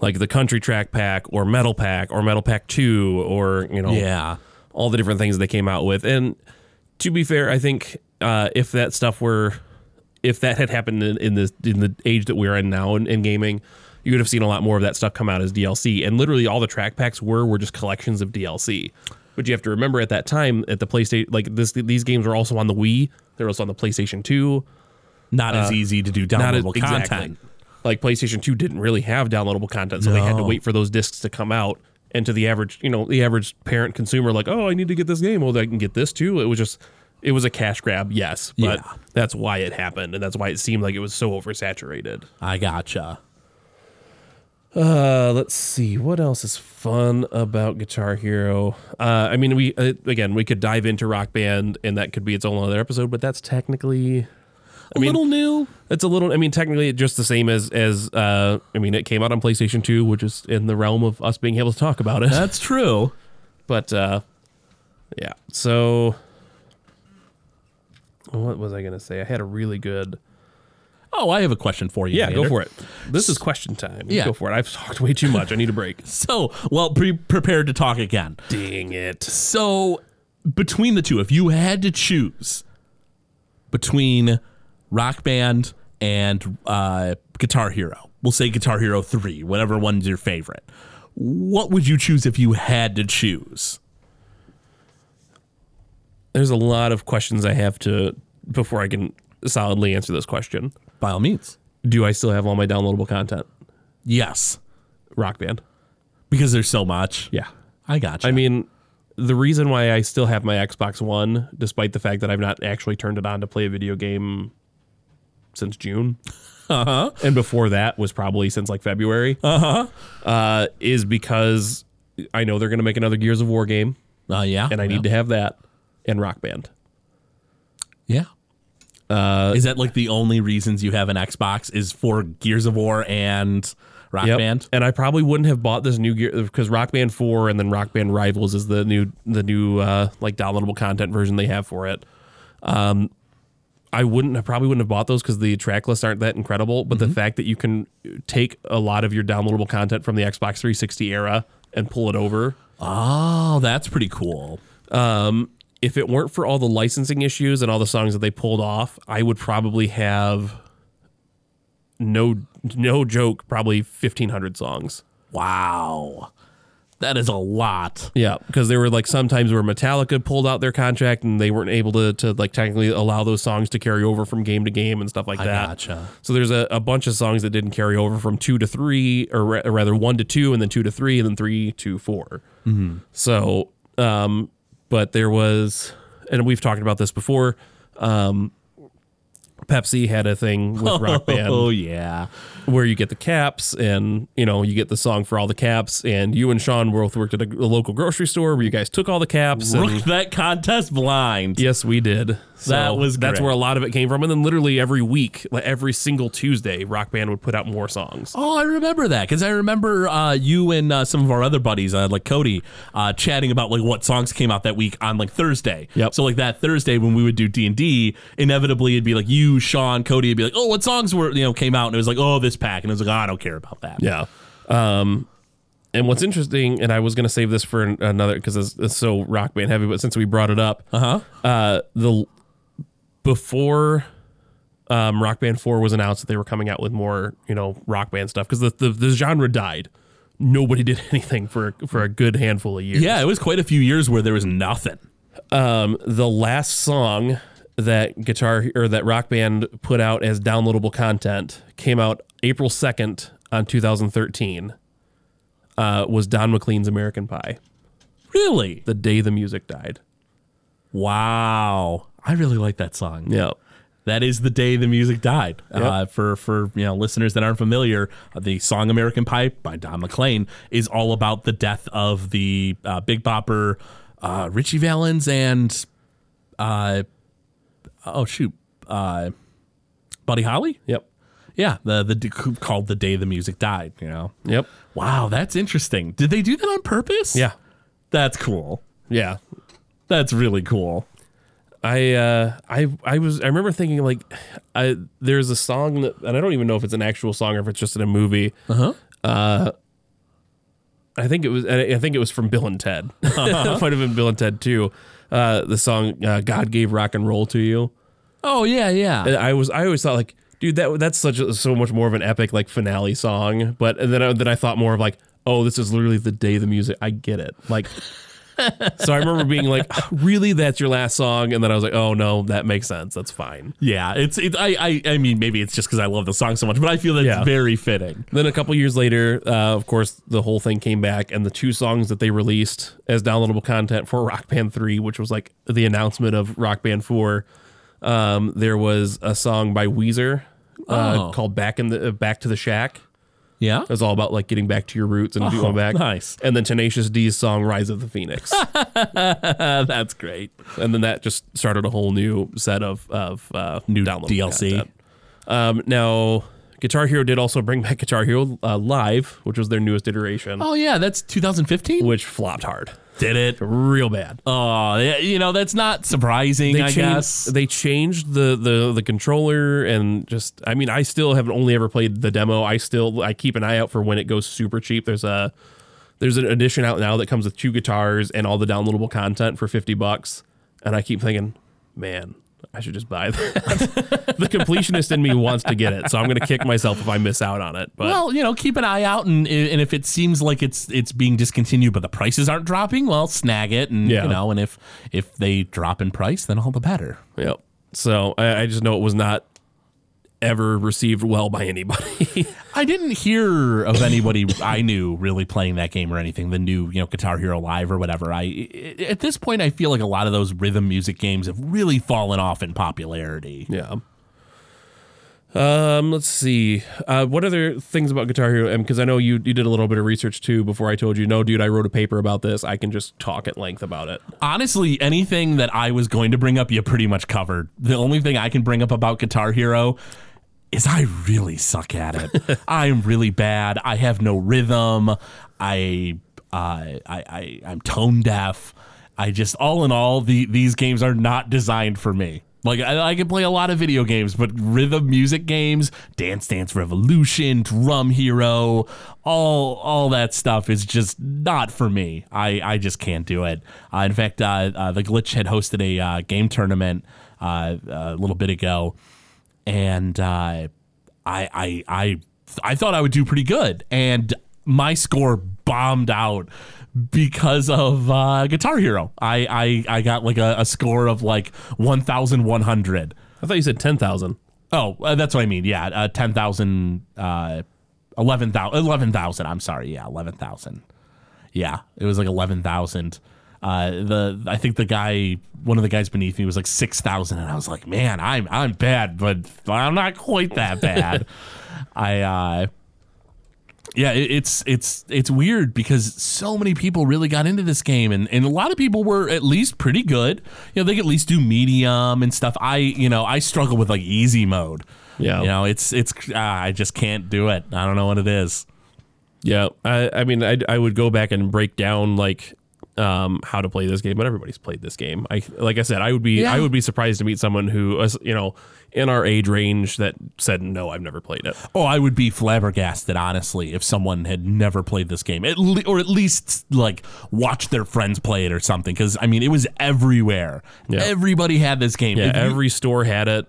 like the country track pack or metal pack or metal pack two or you know Yeah. all the different things they came out with. And to be fair, I think uh, if that stuff were, if that had happened in, in the in the age that we're in now in, in gaming, you would have seen a lot more of that stuff come out as DLC. And literally, all the track packs were were just collections of DLC. But you have to remember at that time, at the PlayStation, like this, these games were also on the Wii. They were also on the PlayStation Two. Not as easy to do Uh, Not as- downloadable exactly. content. Like PlayStation Two didn't really have downloadable content, so they had to wait for those discs to come out. And to the average, you know, the average parent consumer, like, oh, I need to get this game. Well, I can get this too. It was just, it was a cash grab, yes, but Yeah. that's why it happened, and that's why it seemed like it was so oversaturated. I gotcha. Uh, let's see what else is fun about Guitar Hero. Uh, I mean, we uh, again we could dive into Rock Band, and that could be its own other episode, but that's technically A little new. It's a little. I mean, technically, it's just the same as as. Uh, I mean, it came out on PlayStation Two, which is in the realm of us being able to talk about it. That's true. But uh, yeah. So, what was I gonna say? I had a really good. Oh, I have a question for you. Yeah, go for it. This is question time. Yeah. go for it. I've talked way too much. I need a break. So, well, be prepared to talk again. Dang it. So, between the two, if you had to choose between Rock Band and uh, Guitar Hero, we'll say Guitar Hero 3, whatever one's your favorite, what would you choose if you had to choose? There's a lot of questions I have to before I can solidly answer this question. By all means. Do I still have all my downloadable content? Yes, Rock Band. because there's so much. Yeah. I got you. I mean, the reason why I still have my Xbox One, despite the fact that I've not actually turned it on to play a video game since June, uh-huh. and before that was probably since like February, uh-huh. uh, is because I know they're going to make another Gears of War game, uh, yeah. and I need to have that and Rock Band. Yeah. Uh, is that like the only reasons you have an Xbox is for Gears of War and Rock Yep. Band? And I probably wouldn't have bought this new gear because Rock Band 4 and then Rock Band Rivals is the new the new uh, like downloadable content version they have for it. Um, I wouldn't I probably wouldn't have bought those because the track lists aren't that incredible. But the fact that you can take a lot of your downloadable content from the Xbox 360 era and pull it over. Oh, that's pretty cool. If it weren't for all the licensing issues and all the songs that they pulled off, I would probably have no no joke, probably 1500 songs. Wow. That is a lot. Yeah, because there were like sometimes where Metallica pulled out their contract and they weren't able to to like technically allow those songs to carry over from game to game and stuff like that. gotcha. So there's a, a bunch of songs that didn't carry over from two to three, or, ra- or rather one to two, and then two to three, and then three to 4 So, um, but there was, and we've talked about this before. Um, Pepsi had a thing with Rock Band Oh yeah. where you get the caps and you know you get the song for all the caps and you and Sean both worked at a, a local grocery store where you guys took all the caps and that contest blind. yes we did So That was that's where a lot of it came from and then literally every week like every single Tuesday Rock Band would put out more songs Oh, I remember that because I remember uh, you and uh, some of our other buddies, uh, like Cody, uh, chatting about like what songs came out that week on like Thursday. Yep. So like that Thursday when we would do D and D, inevitably it'd be like you, Sean, Cody, would be like, oh, what songs were you know came out, and it was like, oh, this pack, and it was like, oh, I don't care about that. yeah um and what's interesting and I was gonna save this for another because it's, it's so Rock Band heavy but since we brought it up Uh-huh. uh the before um, Rock Band 4 was announced that they were coming out with more, you know, rock band stuff because the, the the genre died. Nobody did anything for for a good handful of years. Yeah, it was quite a few years where there was nothing. Um, the last song that guitar or that Rock Band put out as downloadable content came out April 2nd on 2013. Uh, was Don McLean's American Pie. Really? The day the music died. Wow. I really like that song. Yeah. That is the day the music died. Uh, for for you know listeners that aren't familiar, uh, the song "American Pie" by Don McLean is all about the death of the uh, Big Bopper, uh, Ritchie Valens, and uh, oh shoot, uh, Buddy Holly. Yep. Yeah, the the called the day the music died. You know. Yep. Wow, that's interesting. Did they do that on purpose? Yeah. that's cool. Yeah. That's really cool. I uh I I was I remember thinking like I there's a song that and I don't even know if it's an actual song or if it's just in a movie. Uh-huh. Uh I think it was I think it was from Bill and Ted. it might have been Bill and Ted too. Uh the song uh, God gave rock and roll to you. Oh yeah, yeah. And I was I always thought like dude that that's such a, so much more of an epic like finale song, but and then I, then I thought more of like oh this is literally the day the music I get it. Like so I remember being like, really, that's your last song? And then I was like, oh no, that makes sense. That's fine. Yeah, it's it. I I, I mean, maybe it's just because I love the song so much, but I feel that's Yeah. very fitting. Then a couple years later, uh, of course, the whole thing came back, and the two songs that they released as downloadable content for Rock Band 3, which was like the announcement of Rock Band 4, um, there was a song by Weezer uh, Oh. called "Back in the uh, Back to the Shack." Yeah. It was all about like getting back to your roots and going back. nice. And then Tenacious D's song "Rise of the Phoenix," that's great. and then that just started a whole new set of of uh, New DLC. Um, now, Guitar Hero did also bring back Guitar Hero uh, Live, which was their newest iteration. Oh yeah, that's 2015. which flopped hard, Did it? real bad. Oh, you know that's not surprising. They I changed. guess. They changed the, the the controller and just. I mean, I still have only ever played the demo. I still I keep an eye out for when it goes super cheap. There's a there's an edition out now that comes with two guitars and all the downloadable content for fifty bucks. And I keep thinking, man, I should just buy that. the completionist in me wants to get it, so I'm going to kick myself if I miss out on it. But Well, you know, keep an eye out, and and if it seems like it's it's being discontinued, but the prices aren't dropping, well, snag it, and Yeah. you know, and if if they drop in price, then all the better. Yep. So I, I just know it was not ever received well by anybody. I didn't hear of anybody I knew really playing that game or anything. The new, you know, Guitar Hero Live or whatever. I at this point, I feel like a lot of those rhythm music games have really fallen off in popularity. yeah. Um, let's see. Uh, what other things about Guitar Hero? Because I know you you did a little bit of research too before I told you. No, dude, I wrote a paper about this. I can just talk at length about it. Honestly, anything that I was going to bring up, you pretty much covered. The only thing I can bring up about Guitar Hero is I really suck at it. I'm really bad. I have no rhythm. I uh, I, I I'm tone deaf. I just all in all, the these games are not designed for me. Like I, I can play a lot of video games, but rhythm music games, Dance Dance Revolution, Drum Hero, all all that stuff is just not for me. I, I just can't do it. Uh, in fact, uh, uh, the Glitch had hosted a uh, game tournament uh, a little bit ago, and uh, I I I I thought I would do pretty good, and my score bombed out because of uh, Guitar Hero. I I, I got like a, a score of like one thousand one hundred. I thought you said ten thousand. Oh, uh, that's what I mean. Yeah, uh, ten thousand, uh, eleven thousand, eleven thousand. I'm sorry. Yeah, eleven thousand. Yeah, it was like eleven thousand. Uh, the I think the guy, one of the guys beneath me was like six thousand, and I was like, man, I'm I'm bad, but I'm not quite that bad. I uh, yeah, it, it's it's it's weird because so many people really got into this game, and, and a lot of people were at least pretty good. You know, they could at least do medium and stuff. I you know I struggle with like easy mode. Yeah. you know it's it's ah, I just can't do it. I don't know what it is. Yeah, I, I mean, I, I would go back and break down like um, how to play this game, but everybody's played this game. I like I said, I would be Yeah. I would be surprised to meet someone who is you know in our age range that said no, I've never played it. Oh, I would be flabbergasted, honestly, if someone had never played this game, at le- or at least like watched their friends play it or something. Because I mean, it was everywhere. Yeah. Everybody had this game. Yeah, If you- every store had it.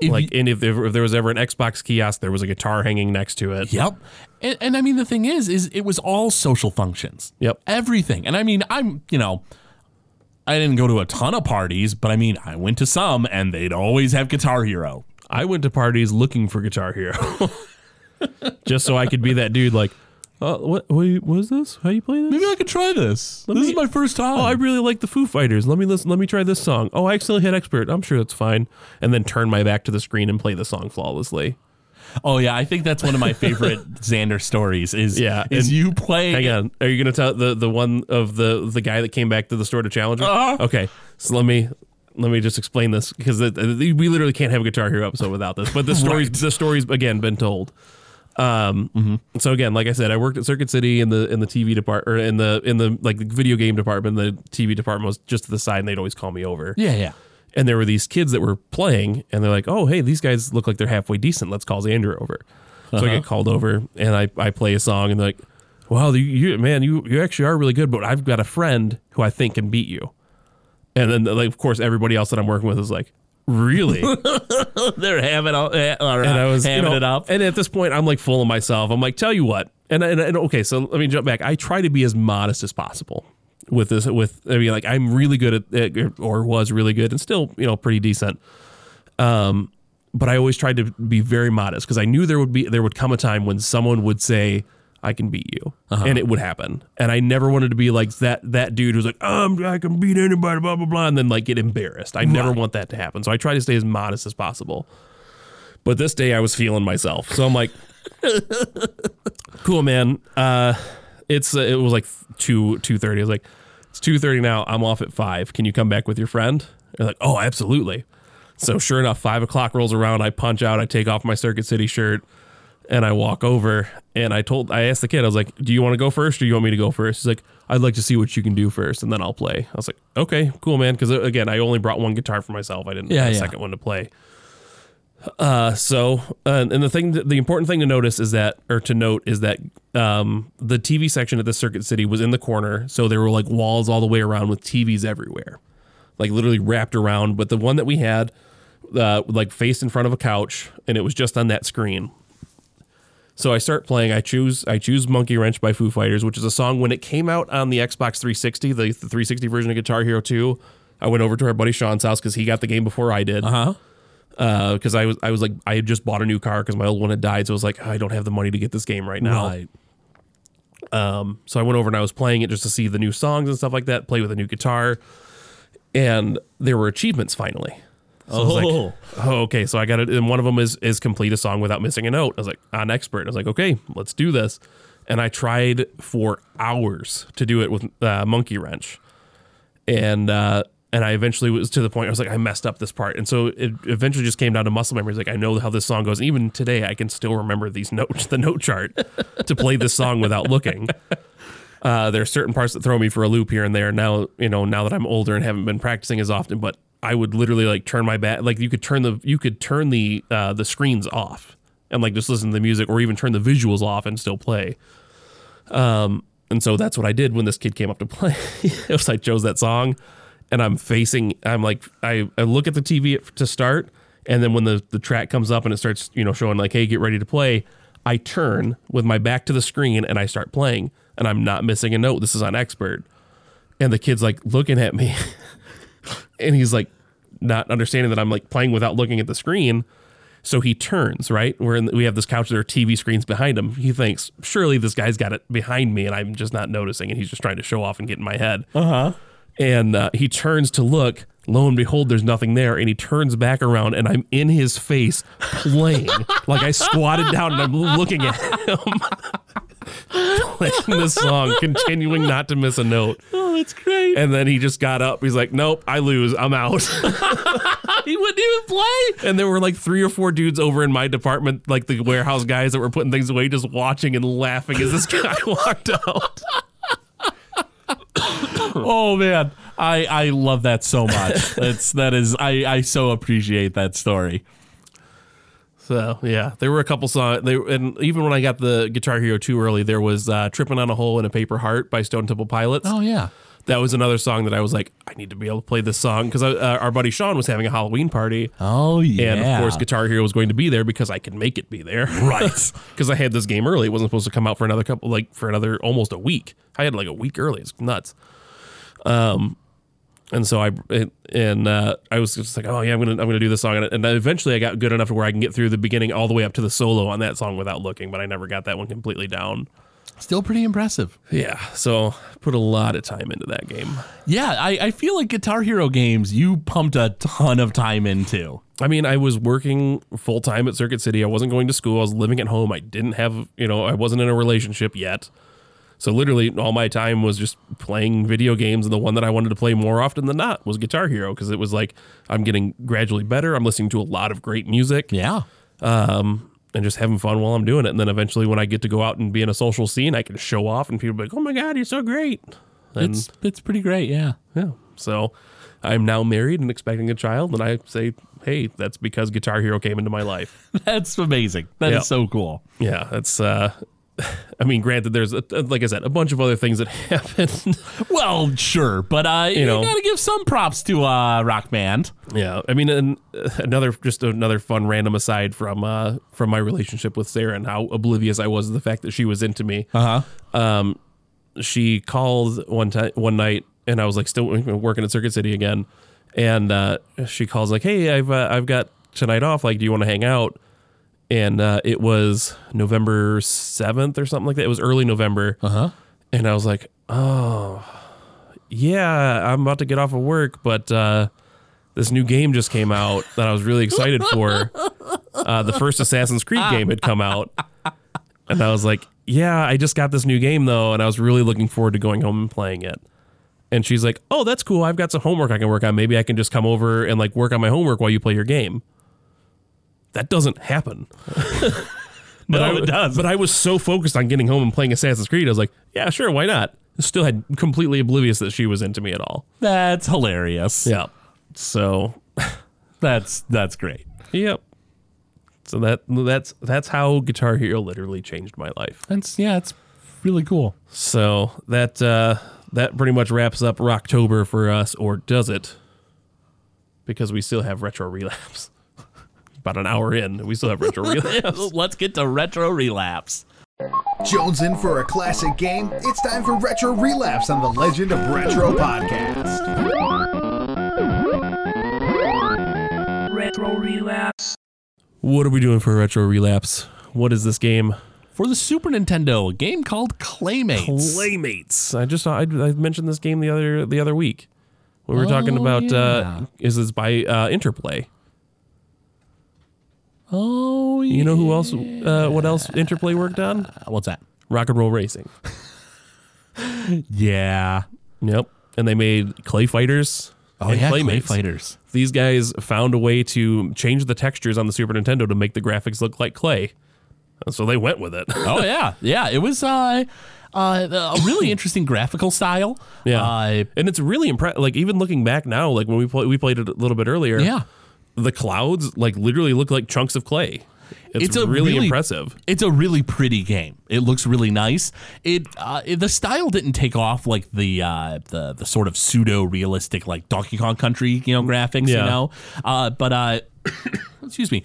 If like, you- and if there, if there was ever an Xbox kiosk, there was a guitar hanging next to it. Yep. And, and I mean, the thing is, is it was all social functions. Yep. Everything. And I mean, I'm, you know, I didn't go to a ton of parties, but I mean, I went to some, and they'd always have Guitar Hero. I went to parties looking for Guitar Hero, just so I could be that dude. Like, uh, what? What, is this? How you play this? Maybe I could try this. this me- is my first time. Oh, I really like the Foo Fighters. Let me listen. Let me try this song. Oh, I accidentally hit expert. I'm sure that's fine. And then turn my back to the screen and play the song flawlessly. oh yeah, I think that's one of my favorite Xander stories. Is Yeah, is you play Hang on. Are you gonna tell the the one of the the guy that came back to the store to challenge me? Uh-huh. Okay, so let me let me just explain this because we literally can't have a Guitar Hero episode without this. But the story's the story's again been told. Um. So again, like I said, I worked at Circuit City in the in the TV department or in the in the like the video game department. The TV department was just to the side, and they'd always call me over. Yeah, yeah. and there were these kids that were playing and they're like oh hey these guys look like they're halfway decent let's call xander over so i get called over and I, I play a song and they're like wow you, you man you, you actually are really good but i've got a friend who i think can beat you and then like of course everybody else that i'm working with is like really They're having all, uh, and I was you having know, it up. And at this point, I'm like full of myself. I'm like, tell you what, and, and, and okay, so let me jump back. I try to be as modest as possible with this. With I mean, like I'm really good at it, or was really good, and still you know pretty decent. Um, but I always tried to be very modest because I knew there would be there would come a time when someone would say. I can beat you, and it would happen. And I never wanted to be like that that dude who's like, um, I can beat anybody, blah blah blah, and then like get embarrassed. I never want that to happen. So I try to stay as modest as possible. But this day I was feeling myself. So I'm like, cool, man. Uh, it's uh, it was like two two thirty. I was like, it's two thirty now. I'm off at five. Can you come back with your friend? They're like, oh, absolutely. So sure enough, five o'clock rolls around. I punch out. I take off my Circuit City shirt, and I walk over. And I told, I asked the kid, I was like, "Do you want to go first, or you want me to go first? He's like, "I'd like to see what you can do first, and then I'll play." I was like, "Okay, cool, man." Because again, I only brought one guitar for myself. I didn't Yeah, have a yeah. second one to play. Uh, so, uh, and the thing, the important thing to notice is that, or to note is that, um, the TV section at the Circuit City was in the corner, so there were like walls all the way around with TVs everywhere, like literally wrapped around. But the one that we had, uh, like faced in front of a couch, and it was just on that screen. So I start playing. I choose I choose Monkey Wrench by Foo Fighters, which is a song when it came out on the Xbox 360, the, the 360 version of Guitar Hero 2. I went over to our buddy Sean's house because he got the game before I did Uh huh. because I was I was like I had just bought a new car because my old one had died, so I was like I don't have the money to get this game right now. Right. So I went over and I was playing it just to see the new songs and stuff like that, play with a new guitar, and there were achievements finally. So I was Oh. like, oh, okay. So I got it, and one of them is is complete a song without missing a note. I was like, on expert. I was like, okay, let's do this. And I tried for hours to do it with uh, Monkey Wrench, and uh, and I eventually was to the point I was like, I messed up this part, and so it eventually just came down to muscle memory. It's Like I know how this song goes, and even today I can still remember these notes, the note chart, to play this song without looking. Uh, there are certain parts that throw me for a loop here and there. Now, you know, now that I'm older and haven't been practicing as often, but I would literally like turn my back, like you could turn the you could turn the uh, the screens off and like just listen to the music, or even turn the visuals off and still play. Um, and so that's what I did when this kid came up to play. it was I chose that song, and I'm facing. I'm like I, I look at the TV to start, and then when the the track comes up and it starts, you know, showing like, hey, get ready to play. I turn with my back to the screen and I start playing, and I'm not missing a note. This is on expert, and the kid's like looking at me, and he's like not understanding that I'm like playing without looking at the screen. So he turns, right? We're in, we have this couch, there are TV screens behind him. He thinks, surely this guy's got it behind me and I'm just not noticing and he's just trying to show off and get in my head. Uh huh. and uh, he turns to look. Lo and behold, there's nothing there, and he turns back around, and I'm in his face playing like I squatted down and I'm looking at him playing this song, continuing not to miss a note. Oh, that's great. And then he just got up. He's like, "Nope, I lose. I'm out." he wouldn't even play. and there were like three or four dudes over in my department, like the warehouse guys that were putting things away, just watching and laughing as this guy walked out. Oh man, I I love that so much. That's that is I I so appreciate that story. So yeah, there were a couple songs. They and even when I got the Guitar Hero two early, there was uh, "Tripping on a Hole in a Paper Heart" by Stone Temple Pilots. Oh yeah. That was another song that I was like, I need to be able to play this song because uh, our buddy Sean was having a Halloween party, Oh yeah. and of course Guitar Hero was going to be there because I could make it be there. Right. Because I had this game early. It wasn't supposed to come out for another couple, like for another almost a week. I had like a week early. It's nuts. Um, and so I and uh, I was just like, oh yeah, I'm gonna I'm gonna do this song, and, and eventually I got good enough to where I can get through the beginning all the way up to the solo on that song without looking. But I never got that one completely down. Still pretty impressive. Yeah, so put a lot of time into that game. Yeah, I, I feel like Guitar Hero games you pumped a ton of time into. I mean, I was working full time at Circuit City. I wasn't going to school. I was living at home. I didn't have, you know, I wasn't in a relationship yet. So literally, all my time was just playing video games, and the one that I wanted to play more often than not was Guitar Hero because it was like I'm getting gradually better. I'm listening to a lot of great music, Yeah. um, and just having fun while I'm doing it. And then eventually, when I get to go out and be in a social scene, I can show off, and people be like, "Oh my god, you're so great!" And It's it's pretty great, yeah. yeah. So I'm now married and expecting a child, and I say, hey, that's because Guitar Hero came into my life. That's amazing. That is Yeah. so cool. yeah, that's. uh I mean, granted, there's a, like I said, a bunch of other things that happened. Well, sure, but uh, you, know. gotta give some props to uh, Rock Band. yeah, I mean, and uh, another just another fun random aside from uh from my relationship with Sarah and how oblivious I was of the fact that she was into me. Uh huh. um, she called one time one night, and I was like still working at Circuit City again, and uh, she calls like, "Hey, I've uh, I've got tonight off. Like, do you want to hang out?" And uh, it was November seventh or something like that. It was early November, Uh huh. and I was like, "Oh, yeah, I'm about to get off of work, but uh, this new game just came out that I was really excited for. Uh, the first Assassin's Creed game had come out, and I was like, "Yeah, I just got this new game though, and I was really looking forward to going home and playing it." And she's like, "Oh, that's cool. I've got some homework I can work on. Maybe I can just come over and like work on my homework while you play your game." That doesn't happen. No, I, it does. But I was so focused on getting home and playing Assassin's Creed, I was like, "Yeah, sure, why not?" Still had completely oblivious that she was into me at all. That's hilarious. Yeah. So, That's that's great. yep. So that that's that's how Guitar Hero literally changed my life. That's yeah, it's really cool. So that uh, that pretty much wraps up Rocktober for us, or does it? Because we still have retro relapse. About an hour in, we still have retro relapse. Let's get to retro relapse. Jones in for a classic game? It's time for Retro Relapse on the Legend of Retro podcast. Retro Relapse. what are we doing for retro relapse? What is this game? For the Super Nintendo, a game called Claymates. Claymates. I just I, I mentioned this game the other the other week. We were talking Oh, about yeah. uh, is this by uh, Interplay? Oh, yeah. You know who else? Uh, what else Interplay worked on? What's that? Rock and Roll Racing. Yeah. Yep. And they made Clay Fighters. Oh and yeah, Clay Playmates. Fighters. These guys found a way to change the textures on the Super Nintendo to make the graphics look like clay. And so they went with it. oh yeah, yeah. It was uh, uh, a really interesting graphical style. Yeah. Uh, and it's really impressive. Like even looking back now, like when we play, we played it a little bit earlier. yeah. The clouds like literally look like chunks of clay. It's, It's a really, really- impressive. It's a really pretty game. It looks really nice. It, uh, it- the style didn't take off like the uh, the the sort of pseudo realistic like Donkey Kong Country you know graphics you know. Uh, but uh, excuse me.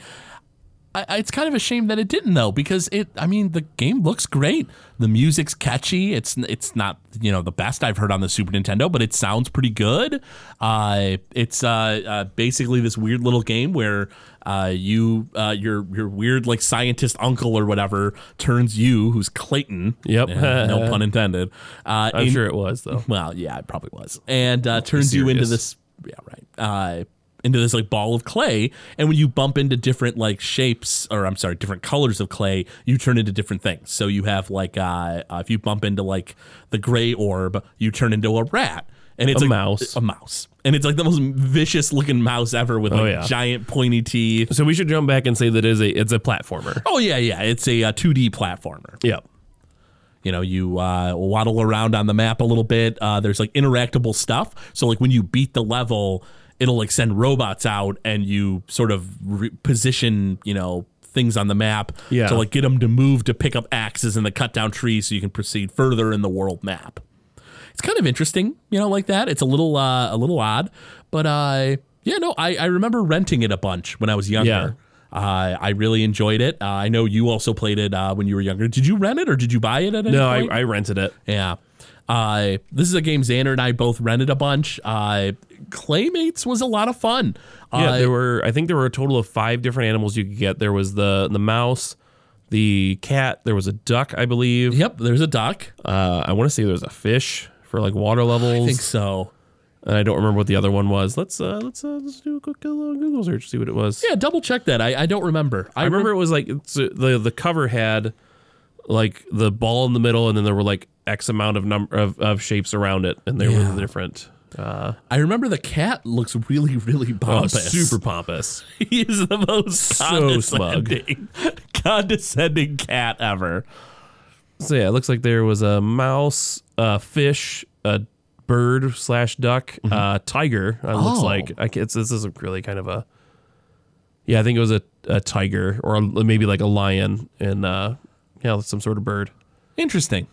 I, I- it's kind of a shame that it didn't though, because it. I mean, the game looks great. The music's catchy. It's it's not you know the best I've heard on the Super Nintendo, but it sounds pretty good. Uh, it's uh, uh, basically this weird little game where uh, you uh, your your weird like scientist uncle or whatever turns you, who's Clayton. Yep. No pun intended. Uh, I'm in- sure it was though. well, yeah, it probably was, and uh, turns you into this. Yeah, right. Into this like ball of clay, and when you bump into different like shapes, or I'm sorry, different colors of clay, you turn into different things. So you have like uh, uh, if you bump into like the gray orb, you turn into a rat, and it's A like, mouse. a mouse, and it's like the most vicious looking mouse ever with like Oh, yeah. giant pointy teeth. So we should jump back and say that it is a it's a platformer. Oh yeah, yeah, it's a uh, 2D platformer. Yep. You know, you uh, waddle around on the map a little bit. Uh, there's like interactable stuff. So like when you beat the level, it'll like send robots out, and you sort of re- position, you know, things on the map Yeah. to like get them to move to pick up axes and to cut down trees, so you can proceed further in the world map. It's kind of interesting, you know, like that. It's a little uh, a little odd, but uh, yeah, no, I, I remember renting it a bunch when I was younger. Yeah. Uh, I really enjoyed it. Uh, I know you also played it uh, when you were younger. Did you rent it or did you buy it at any No, I. I rented it. Yeah. Uh, this is a game Xander and I both rented a bunch. Uh, Claymates was a lot of fun. Yeah, Uh, there were. I think there were a total of five different animals you could get. There was the the mouse, the cat. There was a duck, I believe. Yep, there's a duck. Uh, I want to say there's a fish for like water levels. I think so. and I don't remember what the other one was. Let's uh, let's uh, let's do a quick Google search see what it was. Yeah, double check that. I, I don't remember. I remember it was like the the cover had like the ball in the middle, and then there were like X amount of number of, of shapes around it, and they Yeah. were different. Uh, I remember the cat looks really, really oh, pompous. super pompous. he is the most So smug. condescending, condescending cat ever. So yeah, it looks like there was a mouse, a fish, a bird slash duck, uh, tiger. It looks Oh. like I, this is really kind of a. Yeah, I think it was a, a tiger or a, maybe like a lion and uh, yeah, some sort of bird. Interesting.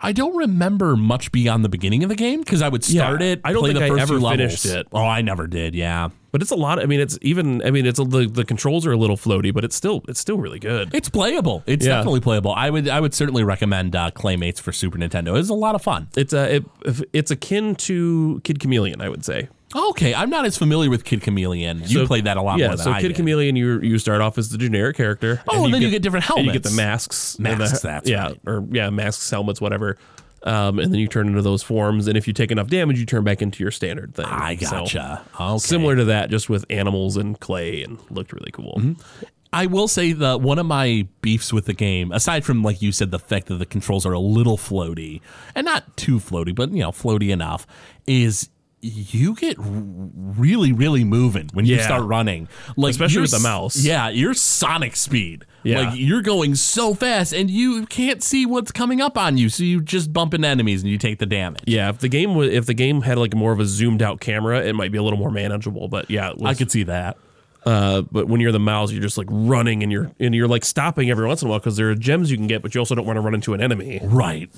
I don't remember much beyond the beginning of the game because I would Yeah, start it. I don't play think the I first ever few finished it. Oh, I never did. Yeah, But it's a lot. I mean, it's even. I mean, it's a, the the controls are a little floaty, but it's still it's still really good. it's playable. It's Yeah. definitely playable. I would I would certainly recommend uh, Claymates for Super Nintendo. It's a lot of fun. It's a it, it's akin to Kid Chameleon, I would say. Okay, I'm not as familiar with Kid Chameleon. You So- played that a lot yeah, more than so I Kid did. Chameleon, you you start off as the generic character. Oh, and then you get different and you get the masks, Masks, the- that's yeah, right. or yeah, masks, helmets, whatever. Um, and then you turn into those forms, and if you take enough damage, you turn back into your standard thing. I So, gotcha. okay. similar to that, just with animals and clay, and looked really cool. Mm-hmm. I will say that one of my beefs with the game, aside from like you said, the fact that the controls are a little floaty and not too floaty, but you know, floaty enough, is you get really, really moving when you start running. Like Especially with the mouse. Yeah, your sonic speed. Yeah. Like you're going so fast and you can't see what's coming up on you, so you just bump into enemies and you take the damage. Yeah, if the game was, if the game had like more of a zoomed out camera, it might be a little more manageable. But yeah, it was, I could see that. Uh, but when you're the mouse, you're just like running and you're and you're like stopping every once in a while because there are gems you can get, but you also don't want to run into an enemy. Right.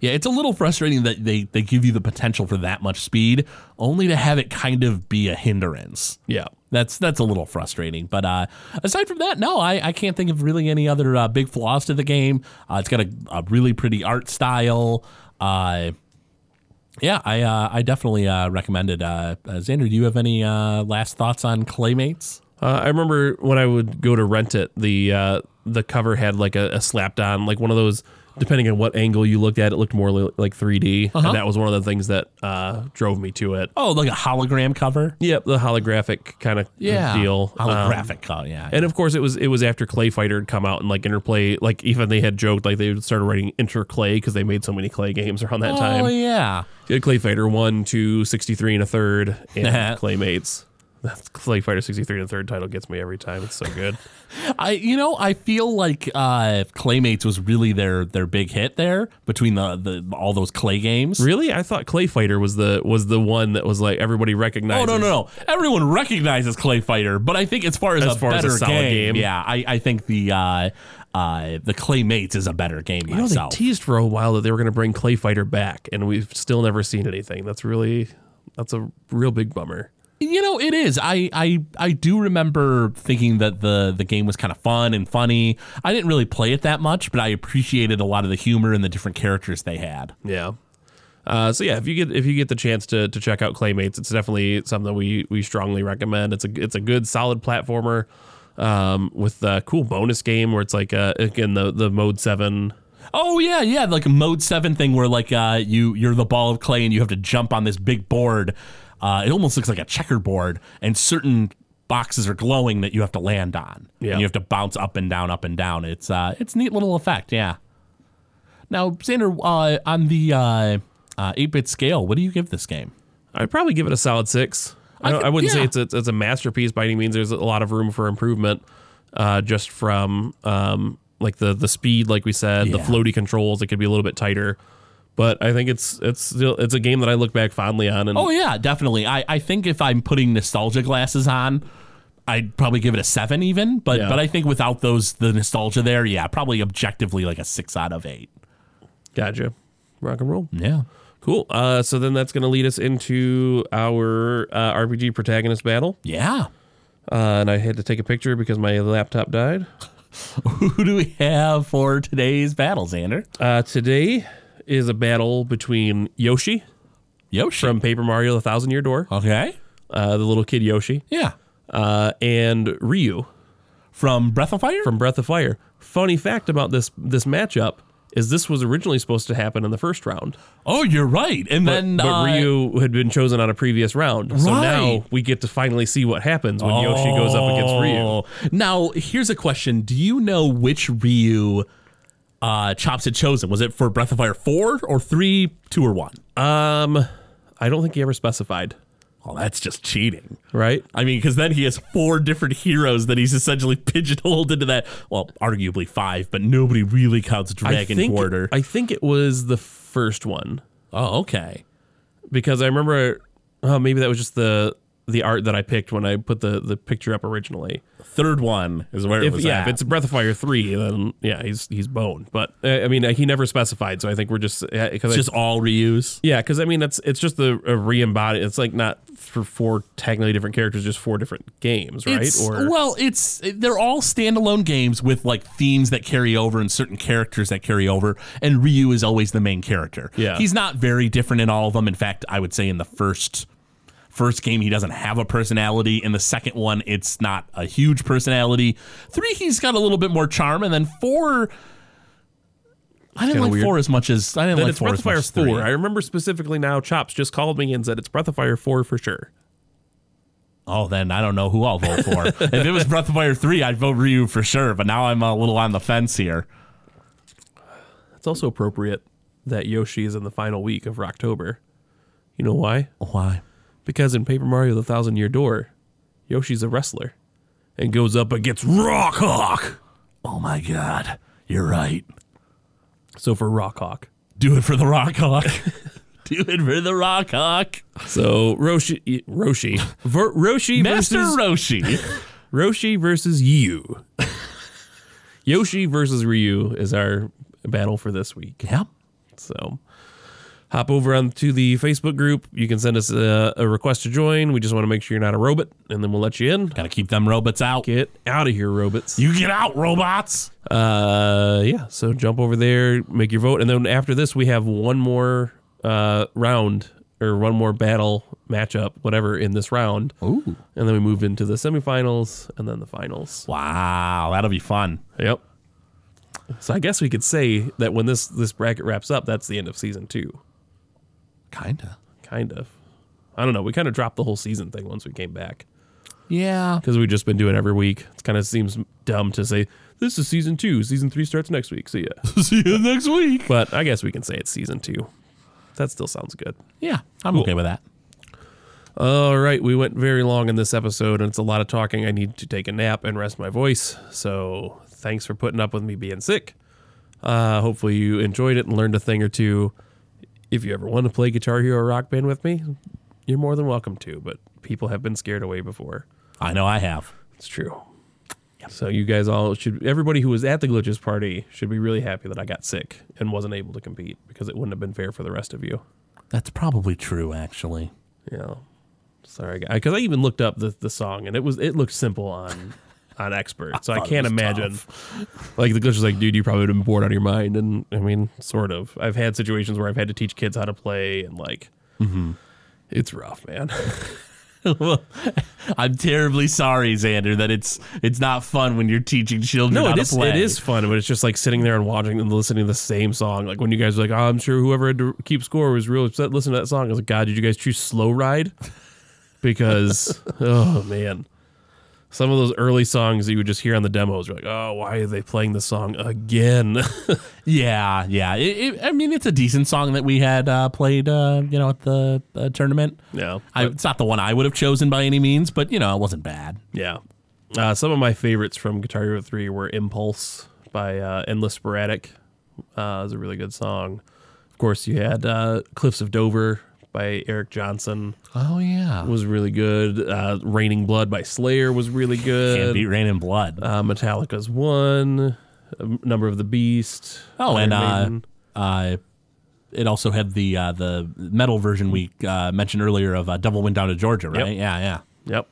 Yeah, it's a little frustrating that they, they give you the potential for that much speed, only to have it kind of be a hindrance. Yeah. That's that's a little frustrating. But uh, aside from that, no, I, I can't think of really any other uh, big flaws to the game. Uh, it's got a, a really pretty art style. Uh, yeah, I uh, I definitely uh, recommend it. Uh, uh, Xander, do you have any uh, last thoughts on Claymates? Uh, I remember when I would go to rent it, the uh, the cover had like a, a slapped on, like one of those. Depending on what angle you looked at, it looked more li- like 3D, Uh-huh. and that was one of the things that uh, drove me to it. Oh, like a hologram cover? Yep, the holographic kind of deal. Um, Holographic cover, yeah. and of course, it was it was after Clay Fighter had come out and like Interplay, like even they had joked like they started writing Interclay because they made so many Clay games around that time. oh, time. yeah. You had Clay Fighter 1, 2, 63 and a third, and Claymates. That Clay Fighter 63 and a third title gets me every time. It's so good. I you know I feel like uh, Claymates was really their their big hit there between the, the all those clay games. really? I thought Clay Fighter was the was the one that was like everybody Oh recognized. no no no! Everyone recognizes Clay Fighter, but I think as far as, As a far as a better solid game. yeah, I, I think the uh, uh, the Claymates is a better game You know, myself. they teased for a while that they were going to bring Clay Fighter back, and we've still never seen anything. That's really that's a real big bummer. You know, it is. I, I I do remember thinking that the the game was kind of fun and funny. I didn't really play it that much, but I appreciated a lot of the humor and the different characters they had. Yeah. Uh, so yeah, if you get if you get the chance to, to check out Claymates, it's definitely something we we strongly recommend. It's a it's a good solid platformer um, with a cool bonus game where it's like uh, again the the mode seven. Oh yeah, yeah, like a mode seven thing where like uh, you you're the ball of clay and you have to jump on this big board. Uh, it almost looks like a checkerboard, and certain boxes are glowing that you have to land on. Yeah. and you have to bounce up and down, up and down. It's uh, it's a neat little effect. Yeah. Now, Xander, uh, on the uh, uh, 8-bit scale, what do you give this game? I'd probably give it a solid six. I, I I wouldn't yeah. say it's a, it's a masterpiece by any means. There's a lot of room for improvement, uh, just from um, like the the speed, like we said, the floaty controls. It could be a little bit tighter, but I think it's it's still it's a game that I look back fondly on. And Oh yeah, definitely. I, I think if I'm putting nostalgia glasses on, I'd probably give it a seven even. But Yeah. but I think without those the nostalgia there, yeah, probably objectively like a six out of eight. gotcha, rock and roll. Yeah. Cool. Uh, so then that's going to lead us into our uh, RPG protagonist battle. Yeah. Uh, and I had to take a picture because my laptop died. Who do we have for today's battle, Xander? Uh, today is a battle between Yoshi Yoshi. from Paper Mario: The Thousand Year Door, okay. uh, the little kid Yoshi, Yeah. uh, and Ryu From Breath of Fire? from Breath of Fire. Funny fact about this this matchup is this was originally supposed to happen in the first round, oh, you're right. And but, then but uh, Ryu had been chosen on a previous round. So now we get to finally see what happens when Yoshi goes up against Ryu. Oh. Now, here's a question. Do you know which Ryu uh, Chops had chosen? Was it for Breath of Fire 4 or 3, 2, or 1? Um, I don't think he ever specified. Oh, that's just cheating. Right? I mean, because then he has four different heroes that he's essentially pigeonholed into that. Well, arguably five, but nobody really counts Dragon I think. I think it was the first one oh, okay. because I remember. Oh, maybe that was just the the art that I picked when I put the the picture up originally. Third one is where it If was yeah, at. if it's Breath of Fire three, then yeah, he's he's bone. But uh, I mean, he never specified, so I think we're just because It's just all reuse. yeah, because I mean, it's it's just the a re-embodied. It's like not for four technically different characters, just four different games, right? It's, well, it's they're all standalone games with like themes that carry over and certain characters that carry over, and Ryu is always the main character. Yeah. he's not very different in all of them. In fact, I would say in the first first game he doesn't have a personality. In the second one, it's not a huge personality. Three, he's got a little bit more charm, and then four. I didn't like weird. four as much as I didn't then like four Breath as of Fire much as three. four. I remember specifically now. Chops just called me and said it's Breath of Fire four for sure. Oh, then I don't know who I'll vote for. if it was Breath of Fire 3, I'd vote Ryu for sure, but now I'm a little on the fence here. It's also appropriate that Yoshi is in the final week of Rocktober. You know why? Why? Because in Paper Mario: The Thousand Year Door, Yoshi's a wrestler and goes up against Rawk Hawk. Oh my god. You're right. So for Rawk Hawk, Do it for the Rawk Hawk. Do it for the Rock Hawk. so Roshi, Roshi, Ver, Roshi Master versus Roshi. Roshi versus Yu. Yoshi versus Ryu is our battle for this week. yep. So hop over onto the Facebook group. You can send us a, a request to join. We just want to make sure you're not a robot, and then we'll let you in. Gotta keep them robots out. Get out of here, robots. You get out, robots. Uh, yeah. So jump over there, make your vote, and then after this, we have one more uh round or one more battle matchup, whatever, in this round, Ooh. and then we move into the semifinals and then the finals. Wow, that'll be fun. Yep. So I guess we could say that when this this bracket wraps up, that's the end of season two. Kinda. Kind of. I don't know. We kind of dropped the whole season thing once we came back Yeah. because we've just been doing it every week. It kind of seems dumb to say this is season two. Season three starts next week. See ya. See you next week. but I guess we can say it's season two. That still sounds good. Yeah, I'm okay with that. All right, we went very long in this episode, and it's a lot of talking. I need to take a nap and rest my voice. So thanks for putting up with me being sick. Uh, hopefully you enjoyed it and learned a thing or two. If you ever want to play Guitar Hero Rock Band with me, you're more than welcome to. But people have been scared away before. I know I have. It's true. So you guys all should. Everybody who was at the glitches party should be really happy that I got sick and wasn't able to compete because it wouldn't have been fair for the rest of you. That's probably true, actually. Yeah. Sorry, because I even looked up the, the song and it was it looked simple on on expert, so I, it can't imagine. Like the glitch was like, dude, you probably would have been bored out of your mind, and I mean, sort of. I've had situations where I've had to teach kids how to play, and like, Mm-hmm. it's rough, man. I'm terribly sorry, Xander, that it's it's not fun when you're teaching children no, how it to is play. it is fun, but it's just like sitting there and watching and listening to the same song. Like when you guys were like, oh, I'm sure whoever had to keep score was real upset. Listen to that song. I was like, God, did you guys choose Slow Ride? Because oh man. Some of those early songs that you would just hear on the demos, you're like, oh, why are they playing this song again? Yeah, yeah. It, it, I mean, it's a decent song that we had uh, played, uh, you know, at the uh, tournament. yeah. I, it's not the one I would have chosen by any means, but you know, it wasn't bad. Yeah. Uh, some of my favorites from Guitar Hero 3 were Impulse by uh, Endless Sporadic. Uh, it was a really good song. Of course, you had uh, Cliffs of Dover by Eric Johnson. Oh yeah, was really good. Uh, Raining Blood by Slayer was really good. can't beat Raining Blood. Uh, Metallica's one. Number of the Beast. oh, and Iron uh, uh, it also had the uh, the metal version we uh, mentioned earlier of uh, Devil Went Down to Georgia, right? Yep. Yeah, yeah. Yep.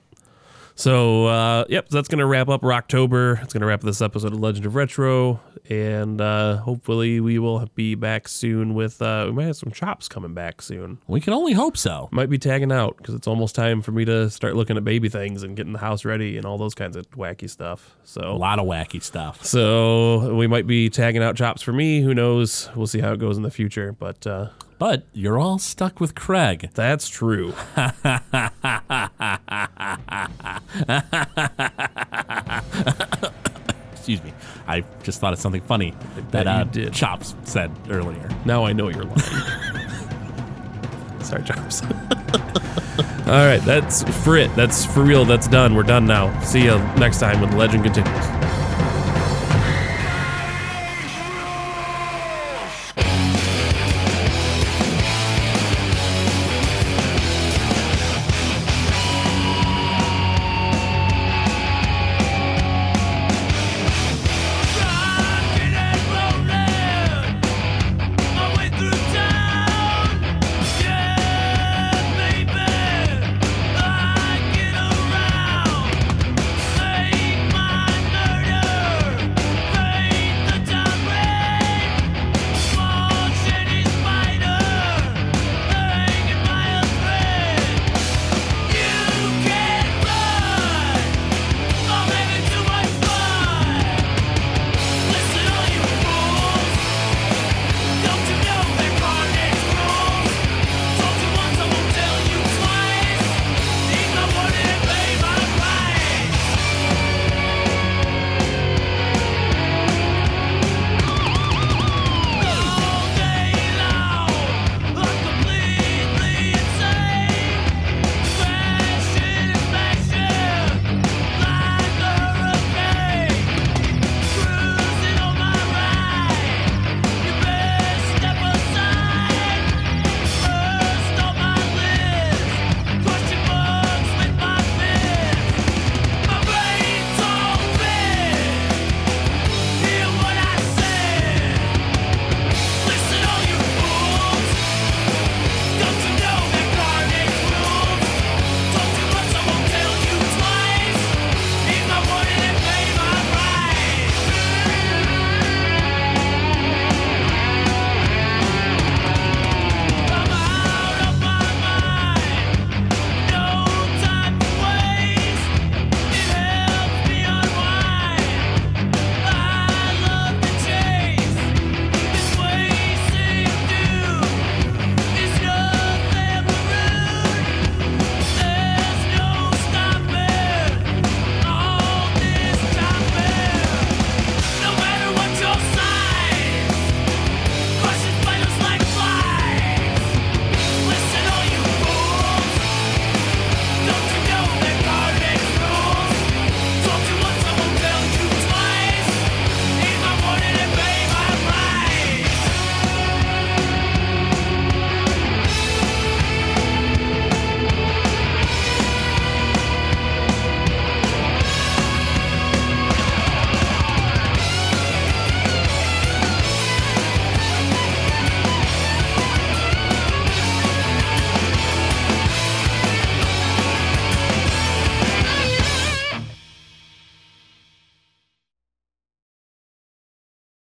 So, uh, yep, so that's going to wrap up Rocktober. It's going to wrap this episode of Legend of Retro. And uh, hopefully, we will be back soon with, uh, we might have some chops coming back soon. We can only hope so. Might be tagging out because it's almost time for me to start looking at baby things and getting the house ready and all those kinds of wacky stuff. So, a lot of wacky stuff. so we might be tagging out chops for me. Who knows? We'll see how it goes in the future. But uh, But you're all stuck with Craig. that's true. Excuse me. I just thought of something funny that uh, did. Chops said earlier. Now I know you're lying. Sorry, Chops. All right, that's for it. That's for real. That's done. We're done now. See you next time when the legend continues.